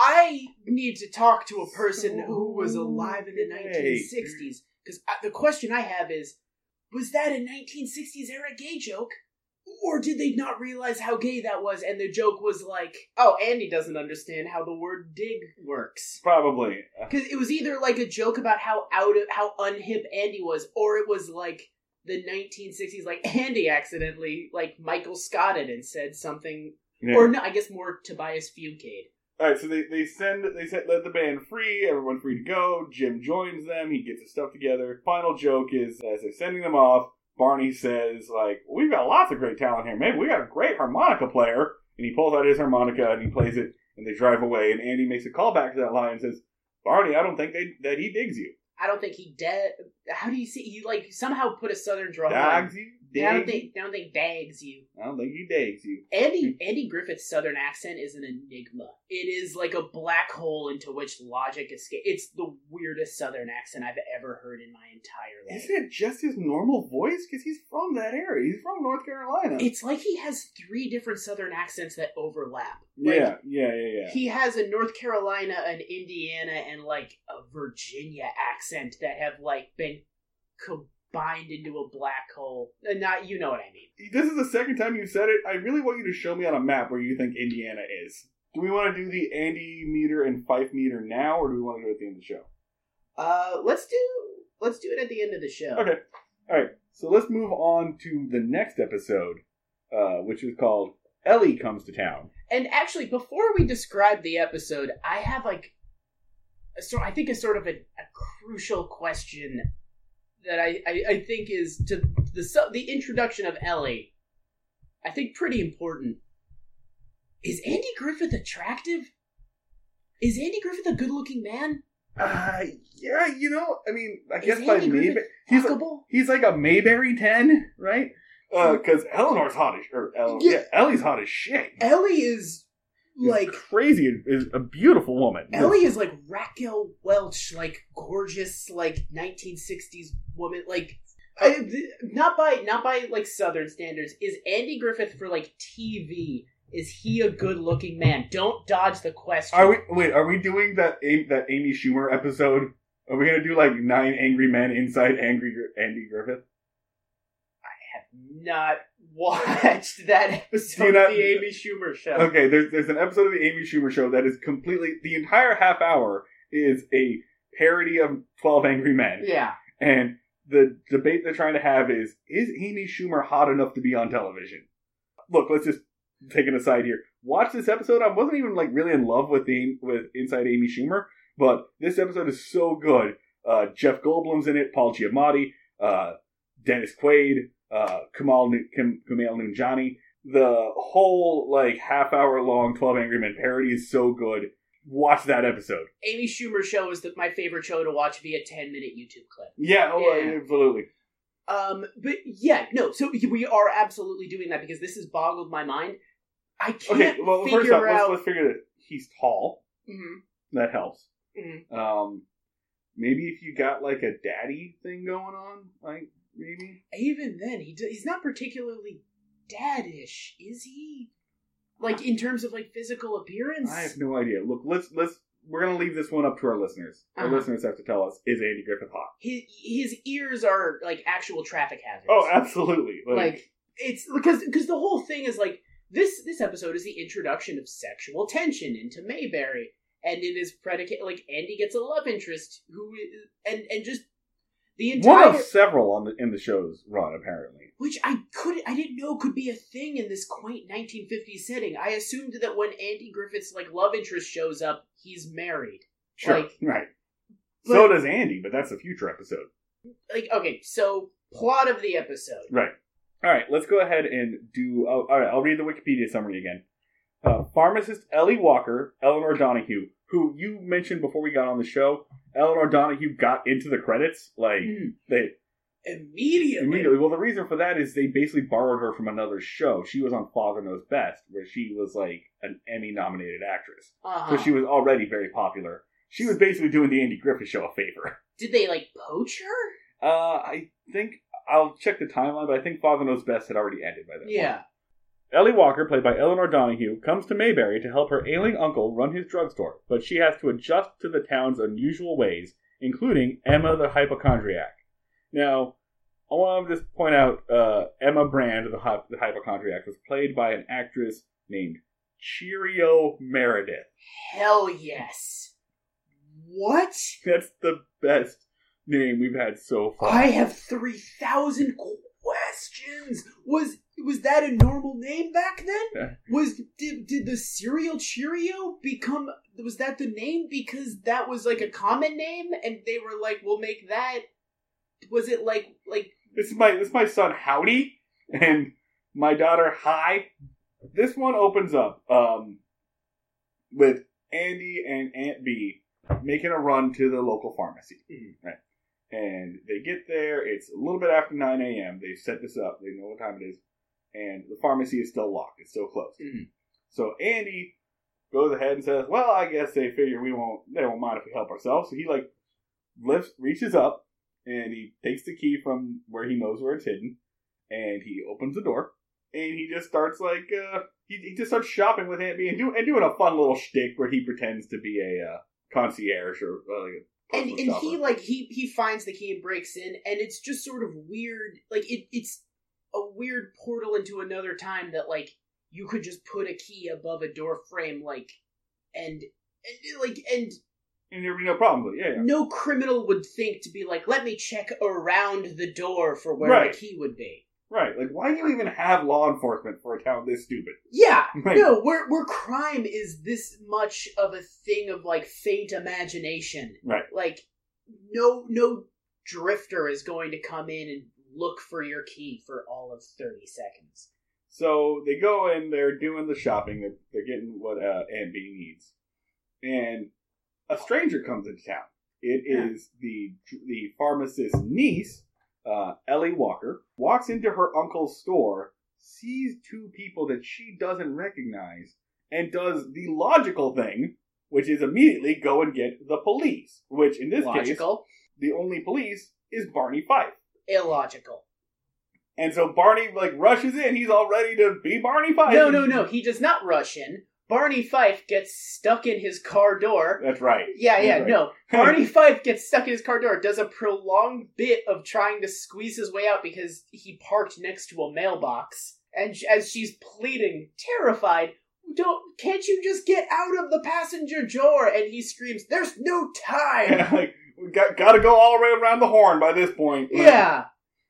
Speaker 2: I need to talk to a person who was alive in the 1960s because the question I have is was that a 1960s era gay joke? Or did they not realize how gay that was and the joke was like, oh, Andy doesn't understand how the word dig works.
Speaker 1: Probably.
Speaker 2: Because it was either like a joke about how out of how unhip Andy was, or it was like the 1960s, like Andy accidentally like Michael Scotted and said something,
Speaker 1: yeah.
Speaker 2: or no, I guess more Tobias Fugate.
Speaker 1: All right, so they, they send they set, let the band free. Everyone free to go. Jim joins them. He gets his stuff together. Final joke is as they're sending them off. Barney says like, "We've got lots of great talent here. Maybe we got a great harmonica player." And he pulls out his harmonica and he plays it. And they drive away. And Andy makes a call back to that line and says, "Barney, I don't think they, that he digs you.
Speaker 2: I don't think he dead. How do you see? He like somehow put a southern drawl.
Speaker 1: Dogs you.
Speaker 2: on. I don't think. I don't think dags you.
Speaker 1: I don't think he digs you."
Speaker 2: Andy Andy Griffith's southern accent is an enigma. It is like a black hole into which logic escapes. It's the weirdest southern accent I've ever heard in my entire life.
Speaker 1: Isn't it just his normal voice? Because he's from that area. He's from North Carolina.
Speaker 2: It's like he has three different southern accents that overlap. Like,
Speaker 1: yeah, yeah, yeah, yeah.
Speaker 2: He has a North Carolina, an Indiana, and like a Virginia accent that have like been combined into a black hole. Uh, Not you know what I mean.
Speaker 1: This is the second time you said it. I really want you to show me on a map where you think Indiana is. Do we want to do the Andy meter and Fife meter now, or do we want to do it at the end of the show?
Speaker 2: Uh, let's do let's do it at the end of the show.
Speaker 1: Okay. All right. So let's move on to the next episode, uh, which is called Ellie Comes to Town.
Speaker 2: And actually, before we describe the episode, I have like a sort. I think a sort of a, a crucial question that I, I I think is to the the introduction of Ellie. I think pretty important. Is Andy Griffith attractive? Is Andy Griffith a good-looking man?
Speaker 1: Uh, yeah, you know, I mean, I
Speaker 2: Is
Speaker 1: guess by
Speaker 2: Andy
Speaker 1: Mayberry, he's like, he's like a Mayberry ten, right? Because Elinor's hot as, or Ele-
Speaker 2: Yeah.
Speaker 1: yeah, Ellie's hot as shit.
Speaker 2: Ellie is
Speaker 1: She's
Speaker 2: like
Speaker 1: crazy, is a beautiful woman.
Speaker 2: Ellie is like Raquel Welch, like gorgeous, like 1960s woman. Like, I, oh. th- not by not by like Southern standards. Is Andy Griffith for like TV? Is he a good-looking man? Don't dodge the question.
Speaker 1: Are we wait? Are we doing that that Amy Schumer episode? Are we gonna do like nine angry men inside angry Gr- Andy Griffith?
Speaker 2: I have not watched that [LAUGHS] episode
Speaker 1: you not-
Speaker 2: of the Amy Schumer show.
Speaker 1: Okay, there's there's an episode of the Amy Schumer show that is completely the entire half hour is a parody of Twelve Angry Men,
Speaker 2: Yeah.
Speaker 1: and the debate they're trying to have is is Amy Schumer hot enough to be on television? Look, let's just take an aside here. Watch this episode. I wasn't even like really in love with the with Inside Amy Schumer, but this episode is so good. Uh, Jeff Goldblum's in it, Paul Giamatti, uh, Dennis Quaid, uh, Kamal Nu- Kim, Kumail Nanjiani. The whole like half hour long Twelve Angry Men parody is so good. Watch that episode.
Speaker 2: Amy Schumer show is the, my favorite show to watch via 10 minute YouTube clip.
Speaker 1: Yeah, oh,
Speaker 2: Yeah.
Speaker 1: absolutely.
Speaker 2: Um, but yeah, no. So we are absolutely doing that because this has boggled my mind. I can't
Speaker 1: Okay, well,
Speaker 2: figure
Speaker 1: first off, let's,
Speaker 2: out.
Speaker 1: let's figure that he's tall.
Speaker 2: Mhm,
Speaker 1: That helps.
Speaker 2: mhm.
Speaker 1: Um, maybe if you got like a daddy thing going on, like maybe.
Speaker 2: Even then, he do, he's not particularly daddish, is he? Like in terms of like physical appearance.
Speaker 1: I have no idea. Look, let's let's we're gonna leave this one up to our listeners. Our
Speaker 2: Uh-huh.
Speaker 1: listeners have to tell us: is Andy Griffith hot?
Speaker 2: His his ears are like actual traffic hazards.
Speaker 1: Oh, absolutely.
Speaker 2: like it's because because the whole thing is like this this episode is the introduction of sexual tension into Mayberry, and it is predicated like Andy gets a love interest who is, and and just the
Speaker 1: one of several on the in the show's run, apparently.
Speaker 2: which I could I didn't know could be a thing in this quaint 1950s setting. I assumed that when Andy Griffith's like love interest shows up, he's married.
Speaker 1: Sure,
Speaker 2: Like-
Speaker 1: right.
Speaker 2: but-
Speaker 1: so does Andy, but that's a future episode.
Speaker 2: Like okay, so plot of the episode.
Speaker 1: Right. All right, let's go ahead and do. Oh, all right, I'll read the Wikipedia summary again. Uh, pharmacist Ellie Walker, Elinor Donahue, who you mentioned before we got on the show. Elinor Donahue got into the credits like
Speaker 2: Mm.
Speaker 1: they
Speaker 2: Immediately.
Speaker 1: immediately. Well, the reason for that is they basically borrowed her from another show. She was on Father Knows Best, where she was like an Emmy-nominated actress,
Speaker 2: Uh-huh.
Speaker 1: so she was already very popular. She was basically doing the Andy Griffith Show a favor. [LAUGHS]
Speaker 2: Did they like poach her?
Speaker 1: Uh, I think I'll check the timeline, but I think Father Knows Best had already ended by then.
Speaker 2: Yeah.
Speaker 1: Ellie Walker, played by Elinor Donahue, comes to Mayberry to help her ailing uncle run his drugstore, but she has to adjust to the town's unusual ways, including Emma the hypochondriac. Now, I want to just point out uh, Emma Brand, the, hy- the hypochondriac, was played by an actress named Cheerio Meredith.
Speaker 2: Hell yes. What?
Speaker 1: That's the best name we've had so far.
Speaker 2: I have 3,000 questions. Was was that a normal name back then? Was did did the cereal Cheerio become was that the name because that was like a common name and they were like we'll make that was it like like
Speaker 1: This is my this is my son Howdy and my daughter Hi. This one opens up um, with Andy and Aunt Bee making a run to the local pharmacy.
Speaker 2: Mhm.
Speaker 1: Right. And they get there. It's a little bit after 9 a.m. They set this up. They know what time it is. And the pharmacy is still locked. It's still closed.
Speaker 2: Mhm.
Speaker 1: So Andy goes ahead and says, "Well, I guess they figure we won't. They won't mind if we help ourselves." So he like lifts, reaches up, and he takes the key from where he knows where it's hidden, and he opens the door, and he just starts like uh, he, he just starts shopping with Aunt Bee and, do, and doing a fun little shtick where he pretends to be a uh, concierge or uh, like a
Speaker 2: and and he like he he finds the key and breaks in and it's just sort of weird like it it's a weird portal into another time that like you could just put a key above a door frame like and, and like and
Speaker 1: and there'd be no problem with it. Yeah, yeah.
Speaker 2: no criminal would think to be like let me check around the door for where
Speaker 1: Right.
Speaker 2: the key would be
Speaker 1: Right. Like, why do you even have law enforcement for a town this stupid?
Speaker 2: yeah [LAUGHS]
Speaker 1: Like,
Speaker 2: no where where crime is this much of a thing of like faint imagination
Speaker 1: Right.
Speaker 2: like no no drifter is going to come in and look for your key for all of 30 seconds
Speaker 1: So they go in, they're doing the shopping, they're, they're getting what uh, Aunt Bee needs. And a stranger comes into town. It
Speaker 2: Yeah.
Speaker 1: is the the pharmacist's niece, uh, Ellie Walker, walks into her uncle's store, sees two people that she doesn't recognize, and does the logical thing, which is immediately go and get the police. Which in this case,
Speaker 2: logical
Speaker 1: the only police is Barney Fife.
Speaker 2: illogical
Speaker 1: And so Barney like rushes in. He's all ready to be Barney Fife.
Speaker 2: no no no he does not rush in barney fife gets stuck in his car door
Speaker 1: That's right.
Speaker 2: yeah yeah
Speaker 1: right.
Speaker 2: no [LAUGHS] barney fife gets stuck in his car door does a prolonged bit of trying to squeeze his way out because he parked next to a mailbox and as she's pleading terrified don't can't you just get out of the passenger door and he screams there's no time [LAUGHS]
Speaker 1: like we got got to go all the way around the horn by this point.
Speaker 2: yeah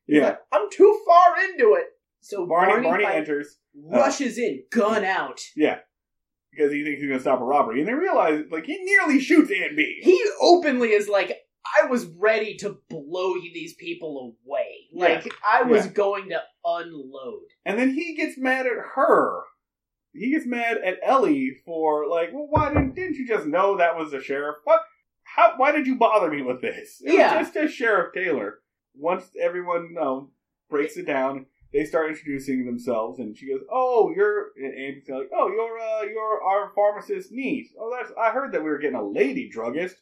Speaker 1: yeah.
Speaker 2: Like, i'm too far into it so
Speaker 1: Barney
Speaker 2: barney,
Speaker 1: Barney enters.
Speaker 2: Uh, rushes in gun out
Speaker 1: Yeah, because he thinks he's gonna stop a robbery, and they realize like he nearly shoots Aunt Bee.
Speaker 2: he openly is like i was ready to blow these people away like i was
Speaker 1: Yeah.
Speaker 2: going to unload
Speaker 1: and then he gets mad at her. He gets mad at Ellie for like, well, why didn't didn't you just know that was the sheriff? What? How? Why did you bother me with this? It was just as Sheriff Taylor. Once everyone um, breaks it down, they start introducing themselves, and she goes, "Oh, you're," and Andy's like, "Oh, you're uh, you're our pharmacist niece. Oh, that's I heard that we were getting a lady druggist.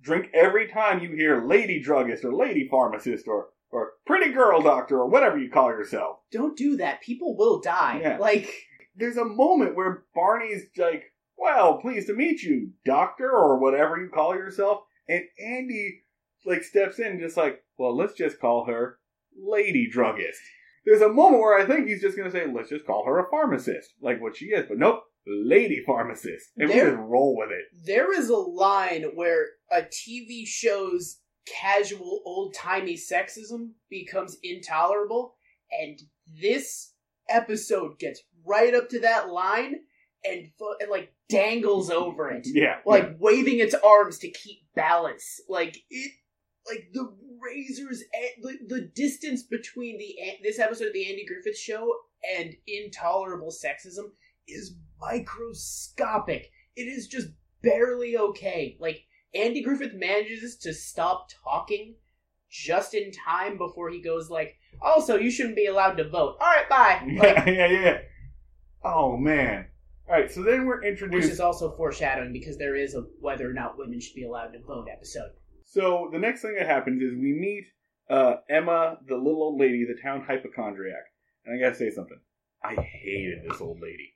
Speaker 1: Drink every time you hear lady druggist or lady pharmacist or or pretty girl doctor or whatever you call yourself."
Speaker 2: don't do that people will die
Speaker 1: Yeah.
Speaker 2: like
Speaker 1: there's a moment where Barney's like well, pleased to meet you, doctor, or whatever you call yourself. And Andy, like, steps in just like, well, let's just call her Lady Druggist. There's a moment where I think he's just going to say, let's just call her a pharmacist, like what she is. But nope, Lady Pharmacist. And
Speaker 2: There-
Speaker 1: we just roll with it.
Speaker 2: There is a line where a TV show's casual old timey sexism becomes intolerable, and this episode gets right up to that line and, and like dangles over it. [LAUGHS]
Speaker 1: Yeah.
Speaker 2: like waving its arms to keep balance. Like it, like the razors, e- the, the distance between the this episode of the Andy Griffith Show and intolerable sexism is microscopic. It is just barely okay. Like Andy Griffith manages to stop talking just in time before he goes like, "Also, you shouldn't be allowed to vote." All right, bye. [LAUGHS] Like,
Speaker 1: yeah, yeah, yeah. Oh, man. All right, so then we're introduced.
Speaker 2: which is also foreshadowing because there is a whether or not women should be allowed to vote episode.
Speaker 1: So the next thing that happens is we meet uh, Emma, the little old lady, the town hypochondriac. And I gotta say something. I hated this old lady.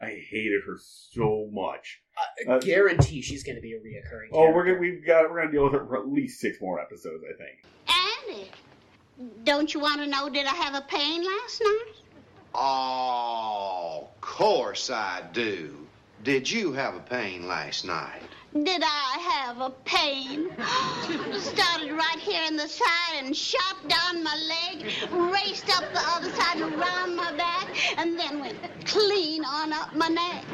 Speaker 1: I hated her so much.
Speaker 2: I
Speaker 1: Uh,
Speaker 2: guarantee she's going to be a reoccurring.
Speaker 1: Oh, we're gonna we've got we're gonna deal with her for at least six more episodes, I think.
Speaker 3: Andy, don't you want to know did I have a pain last night?
Speaker 4: Oh, course I do. Did you have a pain last night?
Speaker 3: Did I have a pain? [GASPS] Started right here in the side and shot down my leg, raced up the other side and around my back, and then went clean on up my neck.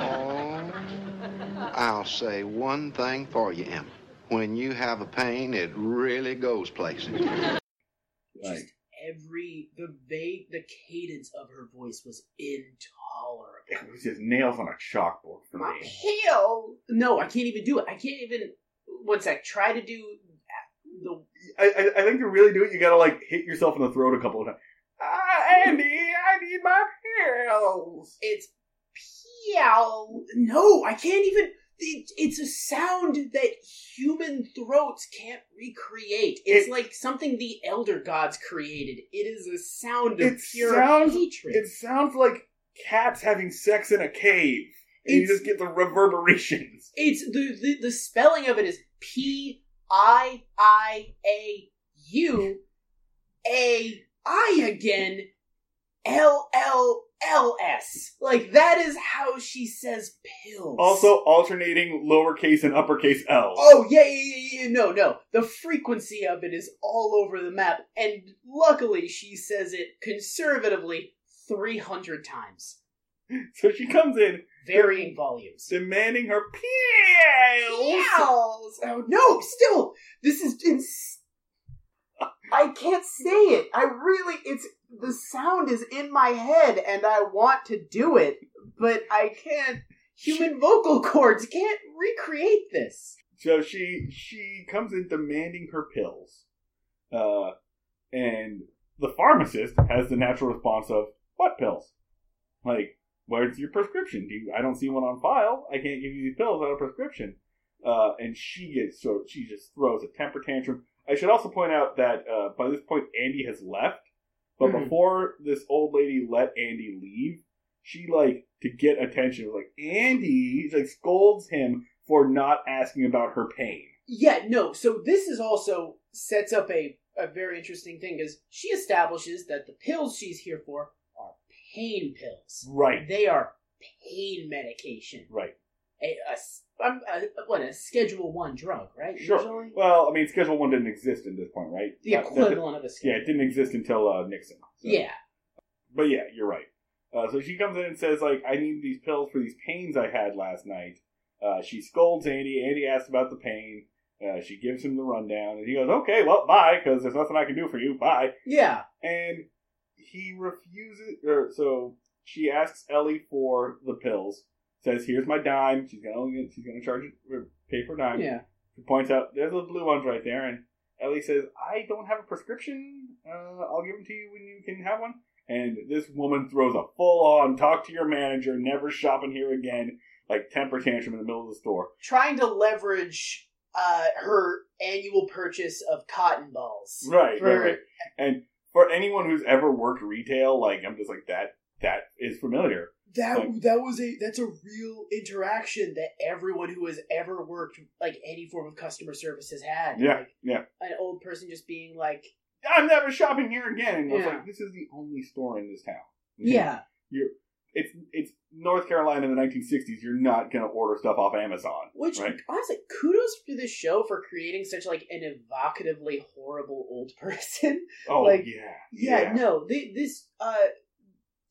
Speaker 4: Oh, I'll say one thing for you, Emma. When you have a pain, it really goes places.
Speaker 2: Every the cadence of her voice was intolerable.
Speaker 1: it was just nails on a chalkboard for
Speaker 2: My
Speaker 1: me.
Speaker 2: hell, no, I can't even do it. I can't even. One sec, try to do the.
Speaker 1: I, I I think to really do it, you gotta like hit yourself in the throat a couple of times. Ah, Andy, I need my pills.
Speaker 2: It's peow. No, I can't even. It, it's a sound that human throats can't recreate. It's
Speaker 1: It-
Speaker 2: like something the elder gods created. It is a sound of
Speaker 1: It
Speaker 2: pure
Speaker 1: sounds-
Speaker 2: hatred.
Speaker 1: It sounds like cats having sex in a cave. And you just get the reverberations. [LAUGHS]
Speaker 2: It's the, the the spelling of it is P I I A U A I again L L L S. Like that is how she says pills.
Speaker 1: Also alternating lowercase and uppercase L.
Speaker 2: Oh yeah, yeah, yeah, yeah, no, no. The frequency of it is all over the map, and luckily she says it conservatively three hundred times,
Speaker 1: So she comes in
Speaker 2: varying volumes.
Speaker 1: demanding her pills.
Speaker 2: Yells! Oh no! Still, this is ins- I can't say it. I really, it's the sound is in my head, and I want to do it, but I can't. Human vocal cords can't recreate this.
Speaker 1: So she she comes in demanding her pills, uh, and the pharmacist has the natural response of what pills? Like, where's your prescription? Do you, I don't see one on file. I can't give you these pills without a prescription. Uh, and she gets so she just throws a temper tantrum. I should also point out that uh, by this point Andy has left, but
Speaker 2: Mhm.
Speaker 1: before this old lady let Andy leave, she like to get attention was like Andy like scolds him for not asking about her pain.
Speaker 2: Yeah, no. So this is also sets up a a very interesting thing because she establishes that the pills she's here for are pain pills.
Speaker 1: Right.
Speaker 2: They are pain medication.
Speaker 1: Right.
Speaker 2: A, a a- what a Schedule One drug, right?
Speaker 1: Sure.
Speaker 2: Usually,
Speaker 1: Well, I mean, Schedule One didn't exist at this point, right?
Speaker 2: the
Speaker 1: that-
Speaker 2: equivalent of a
Speaker 1: yeah, it didn't exist until uh, Nixon. So-
Speaker 2: Yeah.
Speaker 1: But yeah, you're right. Uh, so she comes in and says, like, I need these pills for these pains I had last night. Uh, she scolds Andy. Andy asks about the pain. Uh, she gives him the rundown, and he goes, "Okay, well, bye, because there's nothing I can do for you. Bye."
Speaker 2: Yeah.
Speaker 1: And he refuses. Or so she asks Ellie for the pills. Says, "Here's my dime. She's gonna she's gonna charge it pay for a dime."
Speaker 2: Yeah.
Speaker 1: She points out there's those blue ones right there, and Ellie says, "I don't have a prescription. Uh, I'll give them to you when you can have one." And this woman throws a full-on "talk to your manager, never shopping here again," like temper tantrum in the middle of the store.
Speaker 2: Trying to leverage uh, her annual purchase of cotton balls.
Speaker 1: Right,
Speaker 2: For-
Speaker 1: right, right. And for anyone who's ever worked retail, like I'm just like that. That is familiar.
Speaker 2: That
Speaker 1: Like-
Speaker 2: that was a that's a real interaction that everyone who has ever worked like any form of customer service has had.
Speaker 1: Yeah,
Speaker 2: Like,
Speaker 1: yeah.
Speaker 2: An old person just being like,
Speaker 1: I'm never shopping here again. And I was like, this is the only store in this town.
Speaker 2: yeah,
Speaker 1: You're, it's it's North Carolina in the 1960s. You're not gonna order stuff off Amazon.
Speaker 2: Which
Speaker 1: Right.
Speaker 2: honestly, kudos to this show for creating such like an evocatively horrible old [LAUGHS] person.
Speaker 1: Oh
Speaker 2: Like,
Speaker 1: yeah,
Speaker 2: yeah, no, they, this uh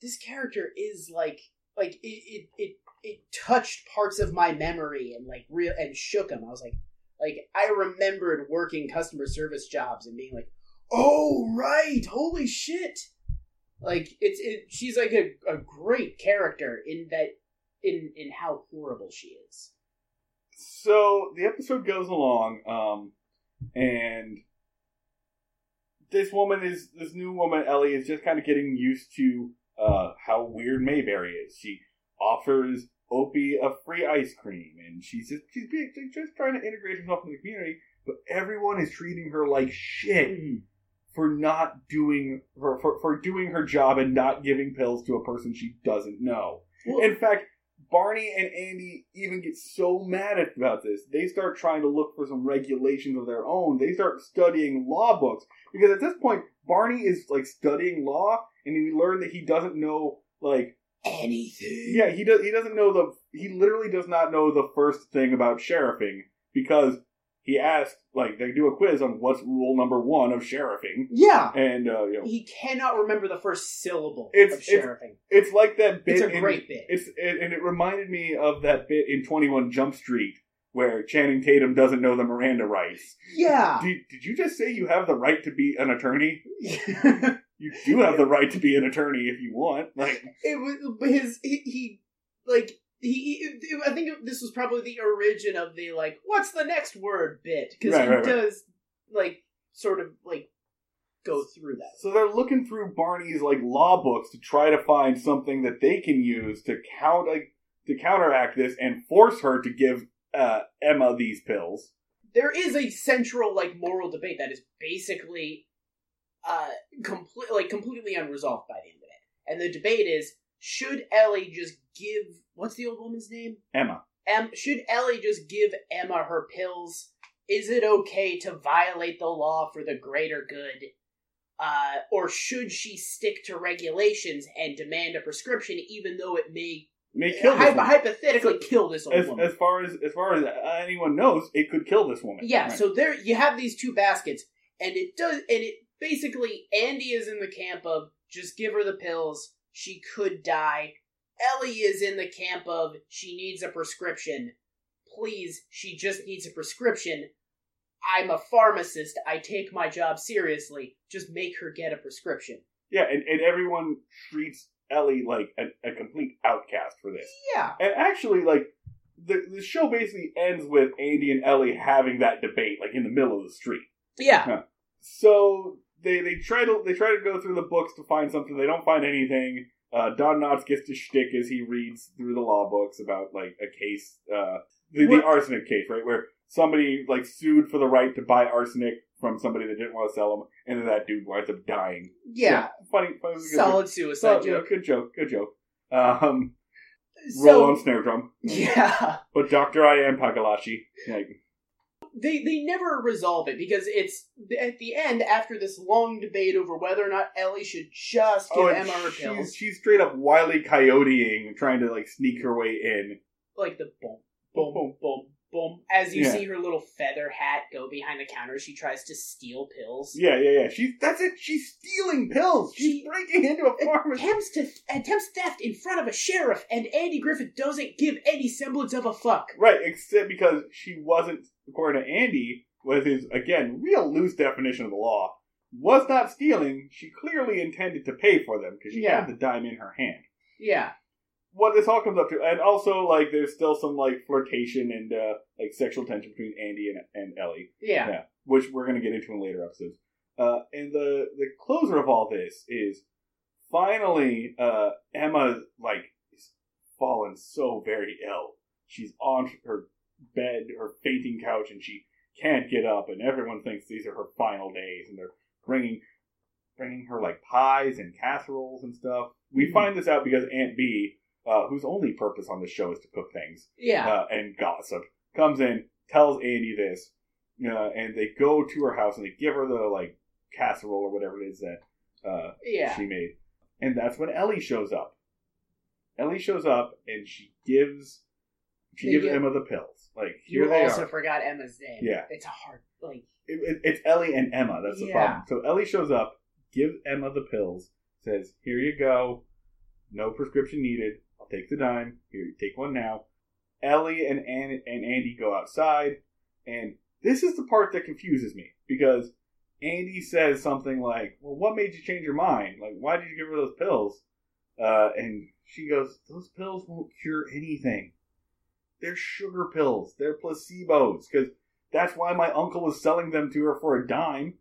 Speaker 2: this character is like like it, it it it touched parts of my memory and like real and shook them. I was like like I remembered working customer service jobs and being like, "Oh right, holy shit." Like it's it she's like a, a great character in that in in how horrible she is.
Speaker 1: So the episode goes along, um, and this woman is this new woman Ellie is just kind of getting used to uh, how weird Mayberry is. She offers Opie a free ice cream, and she's just she's just trying to integrate herself in the community. But everyone is treating her like shit for not doing for, for for doing her job and not giving pills to a person she doesn't know.
Speaker 2: Well,
Speaker 1: In fact, Barney and Andy even get so mad about this. They start trying to look for some regulations of their own. They start studying law books because at this point, Barney is like studying law, and we learn that he doesn't know like
Speaker 2: anything.
Speaker 1: yeah he does he doesn't know the he literally does not know the first thing about sheriffing because he asked like they do a quiz on what's rule number one of sheriffing
Speaker 2: Yeah.
Speaker 1: and uh, you know
Speaker 2: He cannot remember the first syllable
Speaker 1: It's-
Speaker 2: of
Speaker 1: it's-
Speaker 2: sheriffing.
Speaker 1: it's like that bit
Speaker 2: It's a
Speaker 1: in-
Speaker 2: great bit.
Speaker 1: It's it, and it reminded me of that bit in Twenty One Jump Street where Channing Tatum doesn't know the Miranda rights.
Speaker 2: yeah.
Speaker 1: Did, did you just say you have the right to be an attorney? [LAUGHS] You do have the right to be an attorney if you want. Like,
Speaker 2: it was his he, he like he, he- I think this was probably the origin of the like what's the next word bit because
Speaker 1: Right,
Speaker 2: he
Speaker 1: right, right.
Speaker 2: does like sort of like go through that.
Speaker 1: so they're looking through Barney's like law books to try to find something that they can use to count like, to counteract this and force her to give uh, Emma these pills.
Speaker 2: There is a central like moral debate that is basically uh complete like completely unresolved by the end of it. And the debate is should Ellie just give what's the old woman's name?
Speaker 1: Emma.
Speaker 2: Em, should Ellie just give Emma her pills? Is it okay to violate the law for the greater good? Uh, or should she stick to regulations and demand a prescription, even though it may
Speaker 1: May kill this
Speaker 2: hy-
Speaker 1: woman.
Speaker 2: hypothetically kill this old
Speaker 1: As,
Speaker 2: woman?
Speaker 1: as far as as far as anyone knows, it could kill this woman.
Speaker 2: Yeah,
Speaker 1: Right.
Speaker 2: so there you have these two baskets, and it does, and it basically Andy is in the camp of just give her the pills, she could die. Ellie is in the camp of she needs a prescription. Please, she just needs a prescription. I'm a pharmacist. I take my job seriously. Just make her get a prescription.
Speaker 1: Yeah, and, and everyone treats Ellie like a, a complete outcast for this.
Speaker 2: Yeah.
Speaker 1: And actually, like the the show basically ends with Andy and Ellie having that debate, like in the middle of the street.
Speaker 2: Yeah.
Speaker 1: So they they try to they try to go through the books to find something. They don't find anything. Uh, Don Knotts gets to shtick as he reads through the law books about like a case, uh, the, the arsenic case, right, where somebody like sued for the right to buy arsenic from somebody that didn't want to sell them, and then that dude winds up dying.
Speaker 2: Yeah.
Speaker 1: funny, funny, good joke.
Speaker 2: Solid suicide
Speaker 1: Solid-
Speaker 2: joke.
Speaker 1: yeah, good joke, good joke. Um, roll on snare drum, [LAUGHS]
Speaker 2: yeah.
Speaker 1: but Doctor I am Pagalashi. Like,
Speaker 2: they they never resolve it because it's at the end after this long debate over whether or not Ellie should just give
Speaker 1: oh,
Speaker 2: Emma her
Speaker 1: she's,
Speaker 2: pills,
Speaker 1: she's straight up wily coyoteing, trying to like sneak her way in.
Speaker 2: like the boom, boom, boom, boom, boom. As you
Speaker 1: Yeah.
Speaker 2: see her little feather hat go behind the counter, she tries to steal pills.
Speaker 1: Yeah, yeah, yeah. She's that's it. She's stealing pills. She's
Speaker 2: She-
Speaker 1: breaking into a pharmacy.
Speaker 2: Attempts to attempts theft in front of a sheriff, and Andy Griffith doesn't give any semblance of a fuck.
Speaker 1: Right, except because she wasn't, according to Andy, with his again real loose definition of the law, was not stealing. She clearly intended to pay for them because she
Speaker 2: Yeah.
Speaker 1: had the dime in her hand.
Speaker 2: Yeah,
Speaker 1: what this all comes up to, and also like there's still some like flirtation and uh, like sexual tension between Andy and, and Ellie,
Speaker 2: yeah,
Speaker 1: Yeah. which we're gonna get into in later episodes. Uh, and the the closer of all this is finally uh, Emma like is fallen so very ill. She's on her bed, her fainting couch, and she can't get up. And everyone thinks these are her final days, and they're bringing bringing her like pies and casseroles and stuff. We
Speaker 2: Mhm.
Speaker 1: find this out because Aunt Bee uh, whose only purpose on the show is to cook things
Speaker 2: Yeah.
Speaker 1: uh, and gossip, comes in, tells Andy this, uh, and they go to her house and they give her the like casserole or whatever it is that uh,
Speaker 2: yeah.
Speaker 1: she made, and that's when Ellie shows up. Ellie shows up and she gives she
Speaker 2: They
Speaker 1: gives
Speaker 2: give-
Speaker 1: Emma the pills. Like here
Speaker 2: You
Speaker 1: they
Speaker 2: also
Speaker 1: are.
Speaker 2: forgot Emma's name.
Speaker 1: Yeah.
Speaker 2: It's a hard like
Speaker 1: It- it- it's Ellie and Emma. That's the
Speaker 2: Yeah.
Speaker 1: problem. So Ellie shows up, gives Emma the pills, says, "Here you go. No prescription needed. I'll take the dime. Here, you take one now." Ellie and An- and Andy go outside, and this is the part that confuses me because Andy says something like, "Well, what made you change your mind? Like, why did you give her those pills?" Uh, and she goes, "Those pills won't cure anything. They're sugar pills. They're placebos because." That's why my uncle was selling them to her for a dime.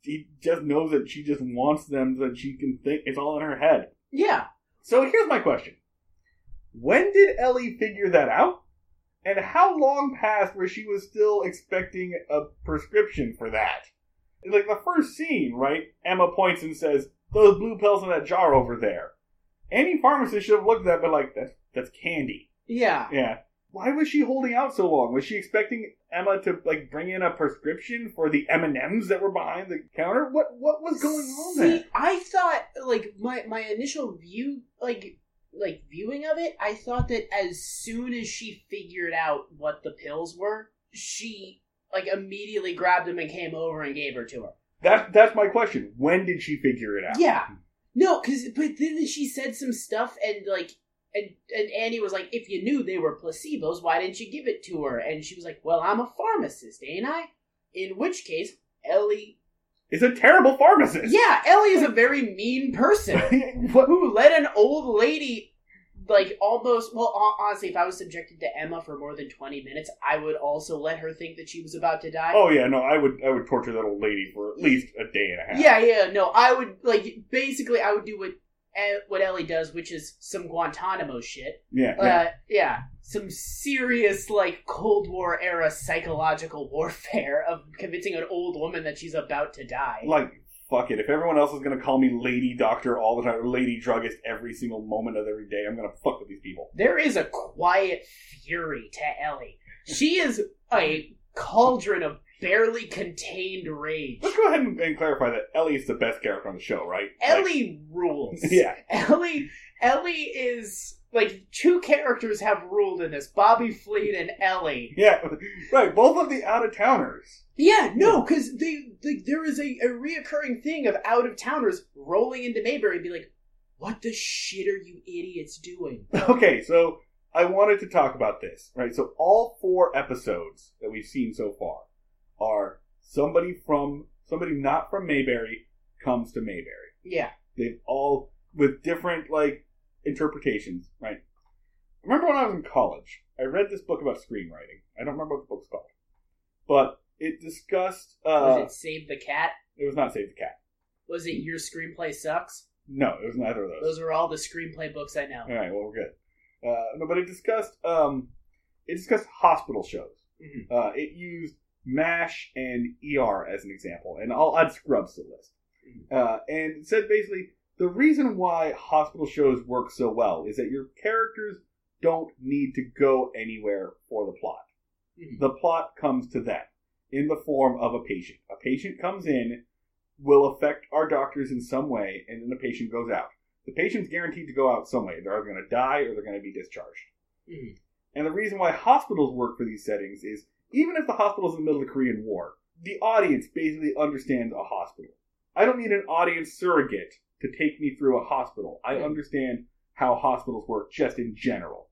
Speaker 1: He just knows that she just wants them so that she can think it's all in her head.
Speaker 2: Yeah.
Speaker 1: So here's my question. When did Ellie figure that out? And how long passed where she was still expecting a prescription for that? Like the first scene, right? Emma points and says, Those blue pills in that jar over there. Any pharmacist should have looked at that and been like, That's that's candy.
Speaker 2: Yeah.
Speaker 1: Yeah. Why was she holding out so long? Was she expecting Emma to like bring in a prescription for the M and M's that were behind the counter? What what was going on
Speaker 2: See,
Speaker 1: there?
Speaker 2: I thought like my my initial view like like viewing of it, I thought that as soon as she figured out what the pills were, she like immediately grabbed them and came over and gave her to her.
Speaker 1: That that's my question. When did she figure it out?
Speaker 2: Yeah. No, cuz but then she said some stuff and like and and Annie was like, "If you knew they were placebos, why didn't you give it to her?" And she was like, "Well, I'm a pharmacist, ain't I?" In which case, Ellie,
Speaker 1: Is a terrible pharmacist.
Speaker 2: yeah, Ellie is a very mean person. [LAUGHS] who let an old lady like almost well honestly if i was subjected to emma for more than 20 minutes i would also let her think that she was about to die
Speaker 1: Oh yeah, no, I would I would torture that old lady for at least a day and a half.
Speaker 2: yeah yeah no i would like basically i would do what what ellie does which is some guantanamo shit
Speaker 1: yeah, yeah.
Speaker 2: uh yeah some serious like cold war era psychological warfare of convincing an old woman that she's about to die
Speaker 1: like fuck it. If everyone else is gonna call me lady doctor all the time, or lady druggist every single moment of every day, I'm gonna fuck with these people.
Speaker 2: There is a quiet fury to Ellie. She is a cauldron of barely contained rage.
Speaker 1: Let's go ahead and, and clarify that Ellie is the best character on the show, right? Like-
Speaker 2: Ellie rules. [LAUGHS]
Speaker 1: yeah.
Speaker 2: Ellie Ellie is like two characters have ruled in this, Bobby Fleet and Ellie.
Speaker 1: Yeah, [LAUGHS] right. Both of the out of towners.
Speaker 2: Yeah, no, because they, they there is a, a reoccurring thing of out of towners rolling into Mayberry and be like, "What the shit are you idiots doing?" [LAUGHS]
Speaker 1: Okay, so I wanted to talk about this, right? So all four episodes that we've seen so far are somebody from somebody not from Mayberry comes to Mayberry.
Speaker 2: Yeah,
Speaker 1: They've all with different like interpretations, right? Remember when I was in college, I read this book about screenwriting. I don't remember what the book's called, but it discussed. Uh,
Speaker 2: was it Save the Cat?
Speaker 1: it was not Save the Cat.
Speaker 2: Was it Your Screenplay Sucks?
Speaker 1: No, it was neither of those.
Speaker 2: Those are all the screenplay books I know.
Speaker 1: All right, well we're good. Uh, no, but it discussed um, it discussed hospital shows.
Speaker 2: Mhm.
Speaker 1: Uh, it used M*A*S*H and ER as an example, and I'll add Scrubs to the list. Uh, and said basically the reason why hospital shows work so well is that your characters don't need to go anywhere for the plot.
Speaker 2: Mhm.
Speaker 1: The plot comes to them in the form of a patient. A patient comes in, will affect our doctors in some way, and then the patient goes out. The patient's guaranteed to go out some way. They're either going to die or they're going to be discharged.
Speaker 2: Mhm.
Speaker 1: And the reason why hospitals work for these settings is even if the hospital's in the middle of the Korean War, the audience basically understands a hospital. I don't need an audience surrogate to take me through a hospital. I
Speaker 2: Hmm.
Speaker 1: understand how hospitals work just in general.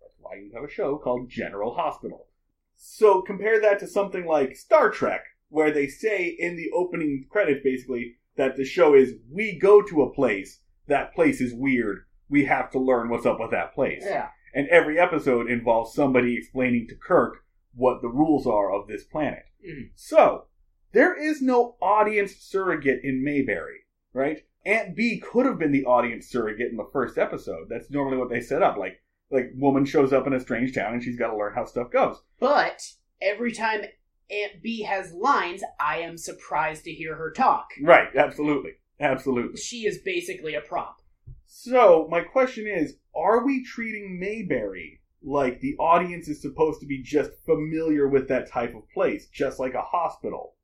Speaker 1: That's why you have a show called General Hospital. So compare that to something like Star Trek, where they say in the opening credits basically that the show is we go to a place, that place is weird, we have to learn what's up with that place.
Speaker 2: Yeah.
Speaker 1: And every episode involves somebody explaining to Kirk what the rules are of this planet.
Speaker 2: Mhm.
Speaker 1: So, there is no audience surrogate in Mayberry, right? Aunt Bee could have been the audience surrogate in the first episode. That's normally what they set up. Like, like woman shows up in a strange town and she's got to learn how stuff goes.
Speaker 2: But every time Aunt Bee has lines, I am surprised to hear her talk.
Speaker 1: Right, absolutely. Absolutely.
Speaker 2: She is basically a prop.
Speaker 1: So my question is, are we treating Mayberry like the audience is supposed to be just familiar with that type of place, just like a hospital?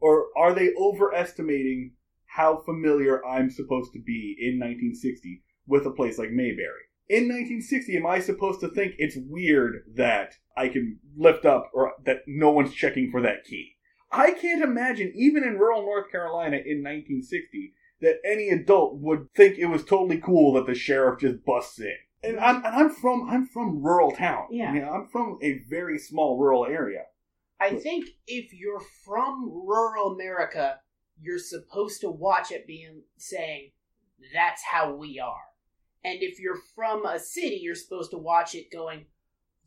Speaker 1: Or are they overestimating how familiar I'm supposed to be in 1960 with a place like Mayberry? In 1960, am I supposed to think it's weird that I can lift up or that no one's checking for that key? I can't imagine, even in rural North Carolina in 1960, that any adult would think it was totally cool that the sheriff just busts in. And I'm, and I'm from I'm from rural town.
Speaker 2: Yeah.
Speaker 1: You know, I'm from a very small rural area.
Speaker 2: I think if you're from rural America, you're supposed to watch it being saying, "That's how we are," and if you're from a city, you're supposed to watch it going,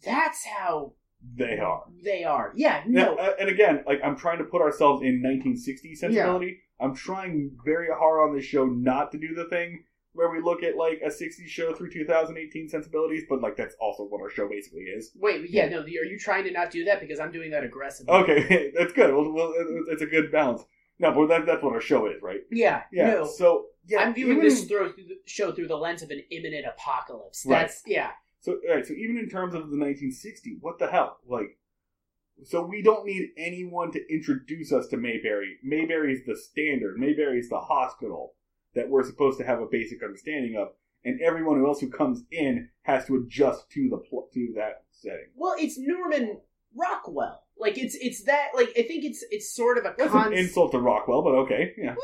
Speaker 2: "That's how
Speaker 1: They are.
Speaker 2: they are." Yeah,
Speaker 1: Now,
Speaker 2: no,
Speaker 1: uh, and again, like I'm trying to put ourselves in 1960 sensibility. I'm trying very hard on this show not to do the thing where we look at like a 60s show through 2018 sensibilities, but like that's also what our show basically is.
Speaker 2: wait, yeah, no. Are you trying to not do that because I'm doing that aggressively?
Speaker 1: Okay, [LAUGHS] that's good. Well, well, it- it's a good balance. No, but that, that's what our show is, right?
Speaker 2: Yeah,
Speaker 1: Yeah.
Speaker 2: no.
Speaker 1: So yeah,
Speaker 2: I'm viewing
Speaker 1: even-
Speaker 2: this through, through the show through the lens of an imminent apocalypse.
Speaker 1: Right.
Speaker 2: That's yeah.
Speaker 1: So, all right, so even in terms of the 1960, what the hell? Like, so we don't need anyone to introduce us to Mayberry. Mayberry is the standard. Mayberry is the hospital that we're supposed to have a basic understanding of, and everyone else who comes in has to adjust to the pl- to that setting.
Speaker 2: Well, it's Norman Rockwell. Like it's it's that like I think it's it's sort of a
Speaker 1: That's
Speaker 2: con-
Speaker 1: an insult to Rockwell, but okay, yeah.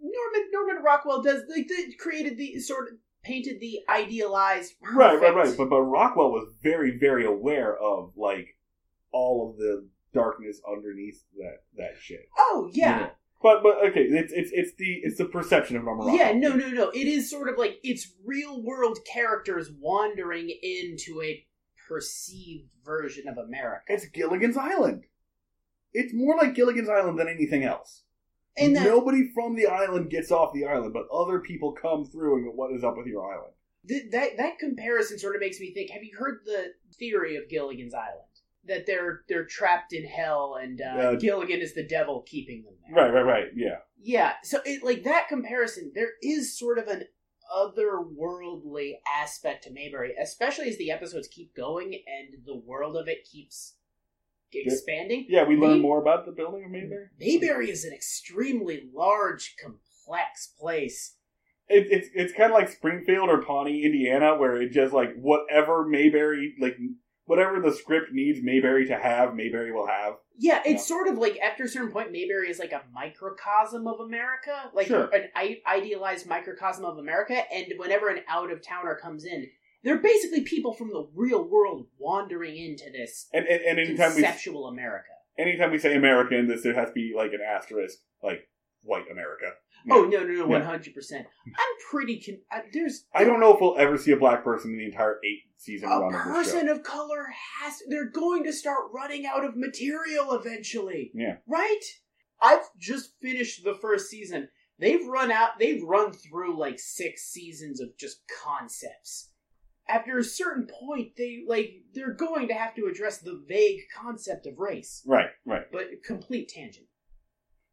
Speaker 2: Norman Norman Rockwell does like they created the sort of painted the idealized
Speaker 1: Right, right, right. But but Rockwell was very, very aware of like all of the darkness underneath that that shit.
Speaker 2: oh yeah.
Speaker 1: But but okay, it's it's it's the it's the perception of Rockwell.
Speaker 2: Yeah, no, no, no. It is sort of like it's real world characters wandering into a perceived version of America.
Speaker 1: It's Gilligan's Island. It's more like Gilligan's Island than anything else.
Speaker 2: And that,
Speaker 1: Nobody from the island gets off the island, but other people come through and go, "What is up with your island?"
Speaker 2: th- that that comparison sort of makes me think. Have you heard the theory of Gilligan's Island? That they're they're trapped in hell, and uh,
Speaker 1: Uh,
Speaker 2: Gilligan is the devil keeping them there.
Speaker 1: Right, right, right. Yeah,
Speaker 2: Yeah, so it, like that comparison, there is sort of an otherworldly aspect to Mayberry, especially as the episodes keep going and the world of it keeps expanding.
Speaker 1: yeah. We learn
Speaker 2: May-
Speaker 1: more about the building of Mayberry.
Speaker 2: Mayberry is an extremely large, complex place.
Speaker 1: It, it's it's kind of like Springfield or Pawnee, Indiana, where it just like whatever Mayberry like whatever the script needs Mayberry to have, Mayberry will have.
Speaker 2: Yeah, it's
Speaker 1: Yeah.
Speaker 2: sort of like after a certain point, Mayberry is like a microcosm of America, like
Speaker 1: Sure.
Speaker 2: an I- idealized microcosm of America. And whenever an out of towner comes in, they're basically people from the real world wandering into this
Speaker 1: And and, and anytime we
Speaker 2: conceptual America.
Speaker 1: anytime we say American, this there has to be like an asterisk, like white America.
Speaker 2: Oh no, no, no, one hundred percent. I'm pretty. Con- I, there's
Speaker 1: I don't know if we'll ever see a black person in the entire eight season
Speaker 2: a
Speaker 1: run of this
Speaker 2: person
Speaker 1: show.
Speaker 2: of color has. They're going to start running out of material eventually.
Speaker 1: Yeah.
Speaker 2: Right. I've just finished the first season. They've run out. They've run through like six seasons of just concepts. After a certain point, they like they're going to have to address the vague concept of race.
Speaker 1: Right, right.
Speaker 2: But complete tangent.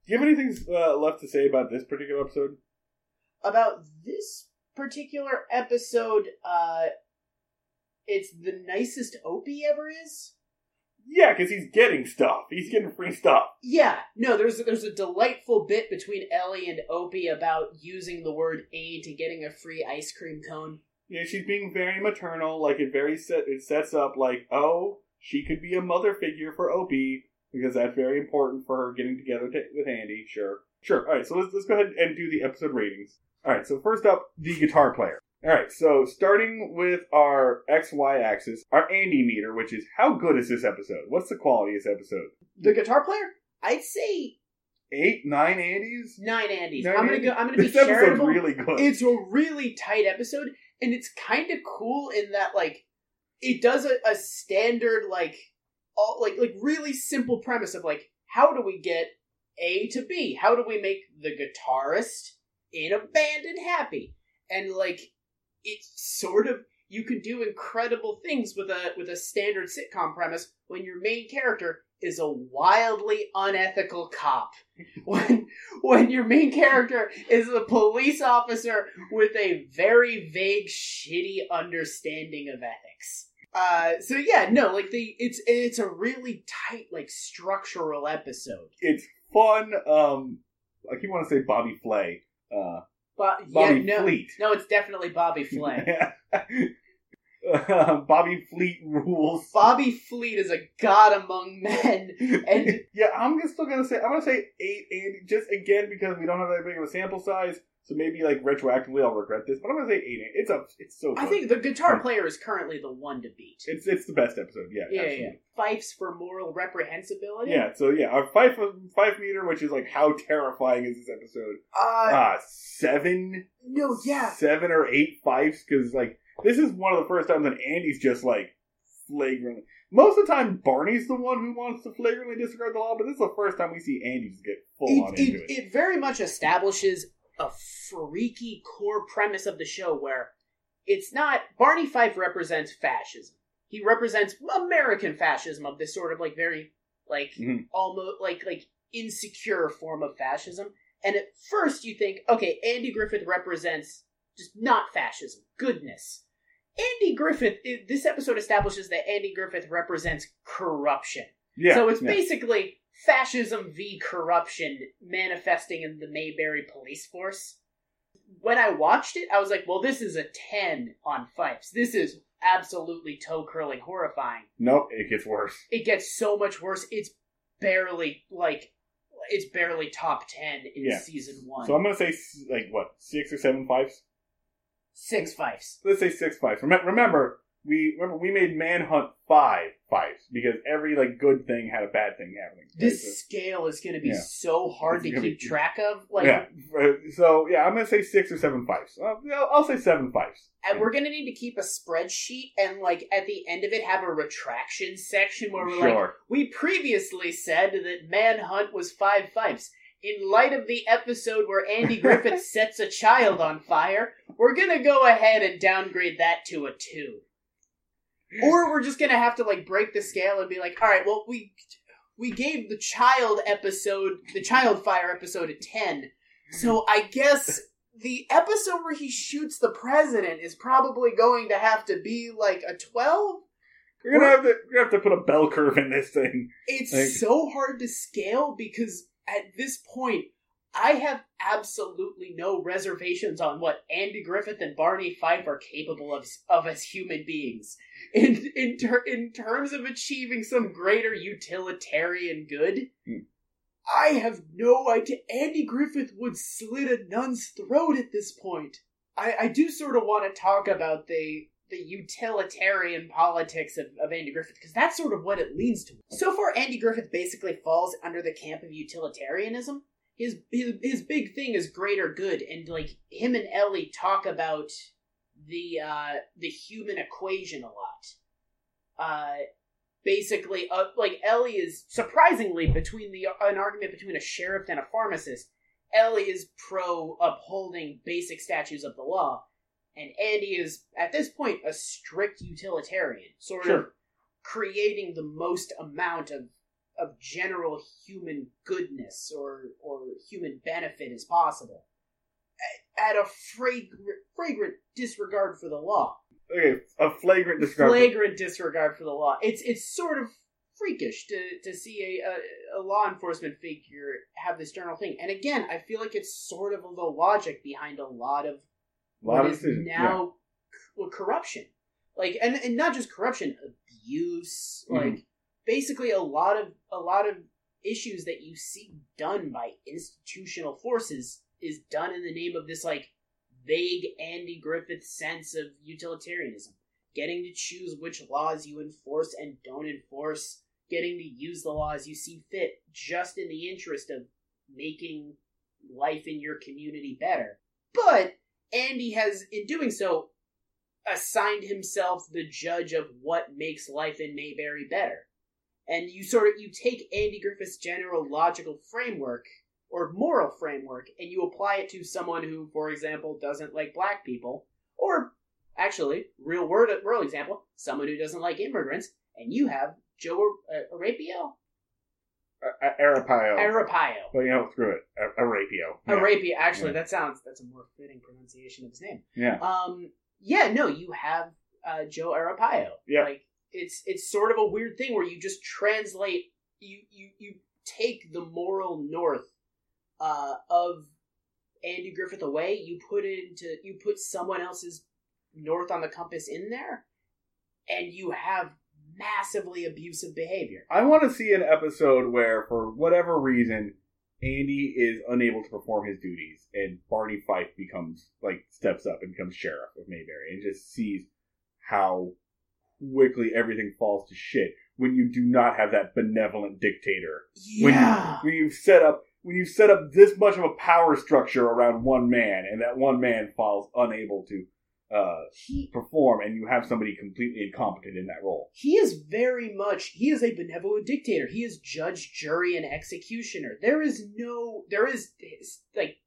Speaker 1: Do you have anything uh, left to say about this particular episode?
Speaker 2: about this particular episode, uh, it's the nicest Opie ever is.
Speaker 1: Yeah, because he's getting stuff. He's getting free stuff.
Speaker 2: Yeah, no, there's there's a delightful bit between Ellie and Opie about using the word aid to getting a free ice cream cone.
Speaker 1: Yeah, she's being very maternal. Like it very set. It sets up like, oh, she could be a mother figure for Opie because that's very important for her getting together t- with Andy. Sure, sure. All right, so let's let's go ahead and do the episode ratings. All right, so first up, the guitar player. All right, so starting with our X Y axis, our Andy meter, which is how good is this episode? What's the quality of this episode?
Speaker 2: The guitar player, I'd say
Speaker 1: Eight, nine Andys.
Speaker 2: nine Andys.
Speaker 1: Nine
Speaker 2: I'm gonna
Speaker 1: Andys?
Speaker 2: go. I'm gonna be
Speaker 1: This episode's
Speaker 2: charitable.
Speaker 1: really good.
Speaker 2: It's a really tight episode, and it's kind of cool in that like it does a, a standard like all like like really simple premise of like how do we get A to B? How do we make the guitarist in a band and happy? And like it's sort of you can do incredible things with a with a standard sitcom premise when your main character is a wildly unethical cop. [LAUGHS] When when your main character is a police officer with a very vague, shitty understanding of ethics. Uh, so yeah, no, like the it's it's a really tight, like structural episode.
Speaker 1: It's fun. Um, I keep want to say Bobby Flay. Uh,
Speaker 2: But
Speaker 1: Bobby
Speaker 2: yeah, no,
Speaker 1: Fleet.
Speaker 2: no, it's definitely Bobby Flay. [LAUGHS]
Speaker 1: Uh, Bobby Fleet rules.
Speaker 2: Bobby Fleet is a god among men, [LAUGHS] and
Speaker 1: yeah, I'm just still gonna say I'm gonna say eight, Andy, just again because we don't have that big of a sample size. So maybe like retroactively, I'll regret this, but I'm gonna say eight. Andy. It's a, it's so.
Speaker 2: I think the guitar player is currently the one to beat.
Speaker 1: it's it's the best episode. Yeah,
Speaker 2: yeah, yeah. Fifes for moral reprehensibility.
Speaker 1: Yeah, so yeah, our five five meter, which is like how terrifying is this episode?
Speaker 2: Uh,
Speaker 1: Ah, seven,
Speaker 2: no, yeah.
Speaker 1: seven or eight fives because like this is one of the first times that Andy's just like flagrantly. Most of the time, Barney's the one who wants to flagrantly disregard the law, but this is the first time we see Andy just get full on
Speaker 2: It,
Speaker 1: into
Speaker 2: it,
Speaker 1: it.
Speaker 2: it very much establishes a freaky core premise of the show where it's not Barney Fife represents fascism. He represents American fascism of this sort of like very like
Speaker 1: Mhm.
Speaker 2: almost like like insecure form of fascism. And at first you think, okay, Andy Griffith represents just not fascism, goodness. Andy Griffith, this episode establishes that Andy Griffith represents corruption.
Speaker 1: yeah,
Speaker 2: so it's
Speaker 1: yeah.
Speaker 2: basically fascism v corruption manifesting in the Mayberry police force. When I watched it, I was like, well, this is a 10 on Fifes. This is absolutely toe curling horrifying.
Speaker 1: nope, it gets worse.
Speaker 2: It gets so much worse. It's barely, like, it's barely top 10 in
Speaker 1: Yeah.
Speaker 2: season one.
Speaker 1: So I'm gonna say like what six or seven fives.
Speaker 2: Six Fifes.
Speaker 1: Let's say six fives. Remem- Remember, we remember we made Manhunt five fives because every like good thing had a bad thing happening. right?
Speaker 2: This
Speaker 1: So-
Speaker 2: scale is going to be
Speaker 1: Yeah.
Speaker 2: so hard
Speaker 1: It's
Speaker 2: to keep
Speaker 1: be-
Speaker 2: track of. Like,
Speaker 1: yeah. uh, So yeah, I'm gonna say six or seven fives. Uh, yeah, I'll say seven fives.
Speaker 2: And we're gonna need to keep a spreadsheet and like at the end of it have a retraction section where we're like, we previously said that Manhunt was five fives. In light of the episode where Andy [LAUGHS] Griffith sets a child on fire, we're gonna go ahead and downgrade that to a two. Or we're just gonna have to like break the scale and be like, all right, well we we gave the child episode, the child fire episode a ten, so I guess the episode where he shoots the president is probably going to have to be like a twelve.
Speaker 1: We're gonna have to we're gonna have to put a bell curve in this thing.
Speaker 2: It's
Speaker 1: Like-
Speaker 2: so hard to scale because at this point, I have absolutely no reservations on what Andy Griffith and Barney Fife are capable of, of as human beings. In in ter- in terms of achieving some greater utilitarian good,
Speaker 1: Hmm.
Speaker 2: I have no idea. Andy Griffith would slit a nun's throat at this point. I, I do sort of want to talk about the the utilitarian politics of, of Andy Griffith because that's sort of what it leans to. So far, Andy Griffith basically falls under the camp of utilitarianism. His his his big thing is greater good, and like him and Ellie talk about the uh the human equation a lot. Uh, basically, uh, like Ellie is surprisingly between the an argument between a sheriff and a pharmacist. Ellie is pro upholding basic statutes of the law, and Andy is at this point a strict utilitarian, sort of creating the most amount of of general human goodness or or human benefit as possible at, at a fragrant, fragrant disregard for the law
Speaker 1: Okay, a flagrant disregard.
Speaker 2: flagrant disregard for the law it's it's sort of freakish to to see a, a, a law enforcement figure have this general thing and again i feel like it's sort of the logic behind a lot of what
Speaker 1: yeah.
Speaker 2: now well, corruption like and, and not just corruption abuse
Speaker 1: Mhm.
Speaker 2: like basically a lot of a lot of issues that you see done by institutional forces is done in the name of this like vague andy griffith sense of utilitarianism. Getting to choose which laws you enforce and don't enforce. Getting to use the laws you see fit just in the interest of making life in your community better. But Andy has, in doing so, assigned himself the judge of what makes life in Mayberry better. And you sort of you take Andy Griffith's general logical framework or moral framework and you apply it to someone who, for example, doesn't like black people, or actually, real world world example, someone who doesn't like immigrants, and you have Joe uh, Arapio.
Speaker 1: A- A- Arapaio.
Speaker 2: Arapaio.
Speaker 1: but you know, screw it. Arapio. Yeah.
Speaker 2: Arapia. Actually,
Speaker 1: Yeah.
Speaker 2: that sounds that's a more fitting pronunciation of his name.
Speaker 1: Yeah.
Speaker 2: Um. Yeah. No, you have uh, Joe Arapio.
Speaker 1: Yeah.
Speaker 2: Like it's it's sort of a weird thing where you just translate you you you take the moral north uh, of Andy Griffith away. You put into you put someone else's north on the compass in there, and you have massively abusive behavior.
Speaker 1: I want to see an episode where, for whatever reason, Andy is unable to perform his duties, and Barney Fife becomes like steps up and becomes sheriff of Mayberry, and just sees how quickly everything falls to shit when you do not have that benevolent dictator. When you
Speaker 2: Yeah.
Speaker 1: when you've set up when you've set up this much of a power structure around one man, and that one man falls unable to uh,
Speaker 2: He
Speaker 1: perform, and you have somebody completely incompetent in that role.
Speaker 2: he is very much he is a benevolent dictator he is judge jury and executioner there is no there is like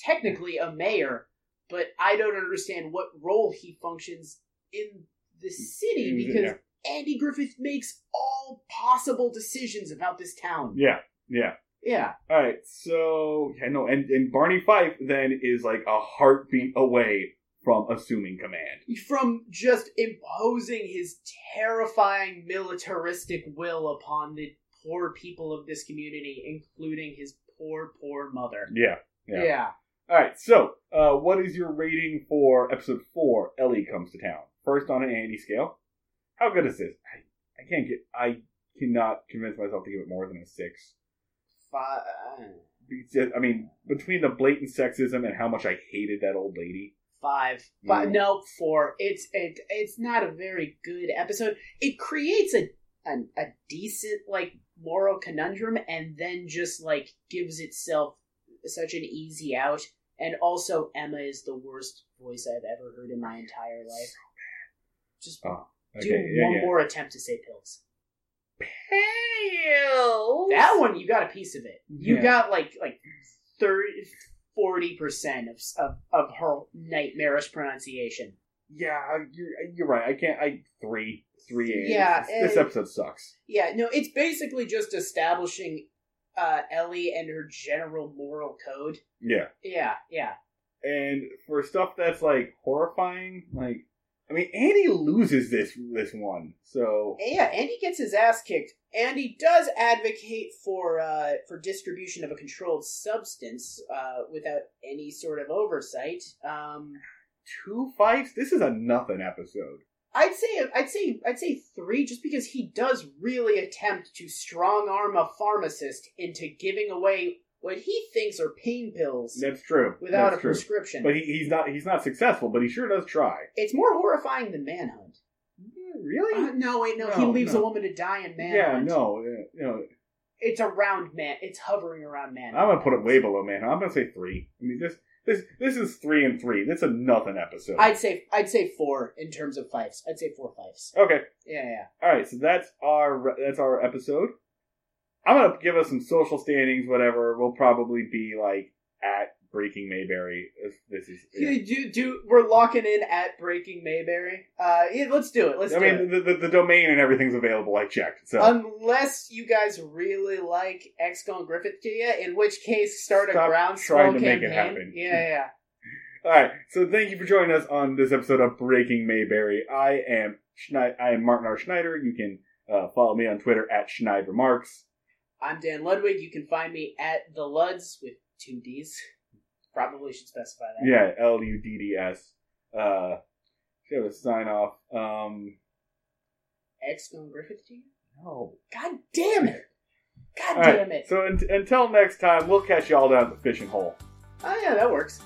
Speaker 2: technically a mayor but i don't understand what role he functions in the city
Speaker 1: Mm,
Speaker 2: because
Speaker 1: yeah.
Speaker 2: andy griffith makes all possible decisions about this town
Speaker 1: Yeah, yeah.
Speaker 2: yeah
Speaker 1: All right, so yeah, no, and and Barney Fife then is like a heartbeat away from assuming command.
Speaker 2: from just imposing his terrifying militaristic will upon the poor people of this community including his poor poor mother
Speaker 1: Yeah. Yeah.
Speaker 2: yeah.
Speaker 1: All right, so uh, what is your rating for episode four? Ellie comes to town. First on an Andy scale. How good is this? I, I can't get. I cannot convince myself to give it more than a six.
Speaker 2: Five.
Speaker 1: I mean, between the blatant sexism and how much I hated that old lady.
Speaker 2: Five. Five.
Speaker 1: Mm.
Speaker 2: No, four. It's it, it's not a very good episode. It creates a, a a decent like moral conundrum, and then just like gives itself such an easy out. And also, Emma is the worst voice I've ever heard in my entire life. Just
Speaker 1: Oh,
Speaker 2: do
Speaker 1: yeah,
Speaker 2: one
Speaker 1: yeah.
Speaker 2: more attempt to say pills.
Speaker 1: Pills.
Speaker 2: That one, you got a piece of it. You
Speaker 1: Yeah.
Speaker 2: got like like 30, 40 percent of, of of her nightmarish pronunciation.
Speaker 1: Yeah, you're you're right. I can't. I three three. A's.
Speaker 2: Yeah,
Speaker 1: this, this episode sucks.
Speaker 2: Yeah, no, it's basically just establishing uh, Ellie and her general moral code.
Speaker 1: Yeah,
Speaker 2: Yeah, yeah.
Speaker 1: and for stuff that's like horrifying, like I mean, Andy loses this this one. So
Speaker 2: yeah, Andy gets his ass kicked. And he does advocate for uh, for distribution of a controlled substance uh, without any sort of oversight. Um,
Speaker 1: two fights. This is a nothing episode.
Speaker 2: I'd say I'd say I'd say three, just because he does really attempt to strong arm a pharmacist into giving away what he thinks are pain pills
Speaker 1: That's true.
Speaker 2: without
Speaker 1: That's
Speaker 2: a
Speaker 1: true.
Speaker 2: prescription.
Speaker 1: But he, he's not he's not successful. But he sure does try.
Speaker 2: it's more horrifying than Manhunt.
Speaker 1: Really?
Speaker 2: Uh, no, wait, no, he leaves
Speaker 1: no.
Speaker 2: a woman to die in Manhunt.
Speaker 1: yeah. No. uh, You know,
Speaker 2: it's around man. It's hovering around Manhunt.
Speaker 1: I'm gonna put it way below man. I'm gonna say three. I mean, this this this is three and three. That's a nothing episode.
Speaker 2: I'd say I'd say four in terms of fives. I'd say four fives.
Speaker 1: okay.
Speaker 2: Yeah, yeah.
Speaker 1: All right, so that's our that's our episode. I'm gonna give us some social standings, whatever. We'll probably be like at Breaking Mayberry. If this is.
Speaker 2: You do, do we're locking in at Breaking Mayberry. Uh, yeah, let's do it. Let's
Speaker 1: I
Speaker 2: do it.
Speaker 1: mean, the, the the domain and everything's available. I checked. So
Speaker 2: Unless you guys really like going Griffith to you, in which case start
Speaker 1: Stop
Speaker 2: a groundswell
Speaker 1: trying to
Speaker 2: campaign.
Speaker 1: make it happen.
Speaker 2: Yeah, yeah. [LAUGHS]
Speaker 1: all right. So thank you for joining us on this episode of Breaking Mayberry. I am Schneid- I am Martin R. Schneider. You can uh, follow me on Twitter at Schneid Remarks.
Speaker 2: I'm Dan Ludwig. You can find me at the Luds with two D's. Probably should specify that.
Speaker 1: Yeah, L U D D S. Uh, should have a sign off. Um,
Speaker 2: X going Griffith you?
Speaker 1: no.
Speaker 2: God damn it! God
Speaker 1: All right,
Speaker 2: damn it!
Speaker 1: So un- until next time, we'll catch y'all down at the fishing hole.
Speaker 2: Oh yeah, that works.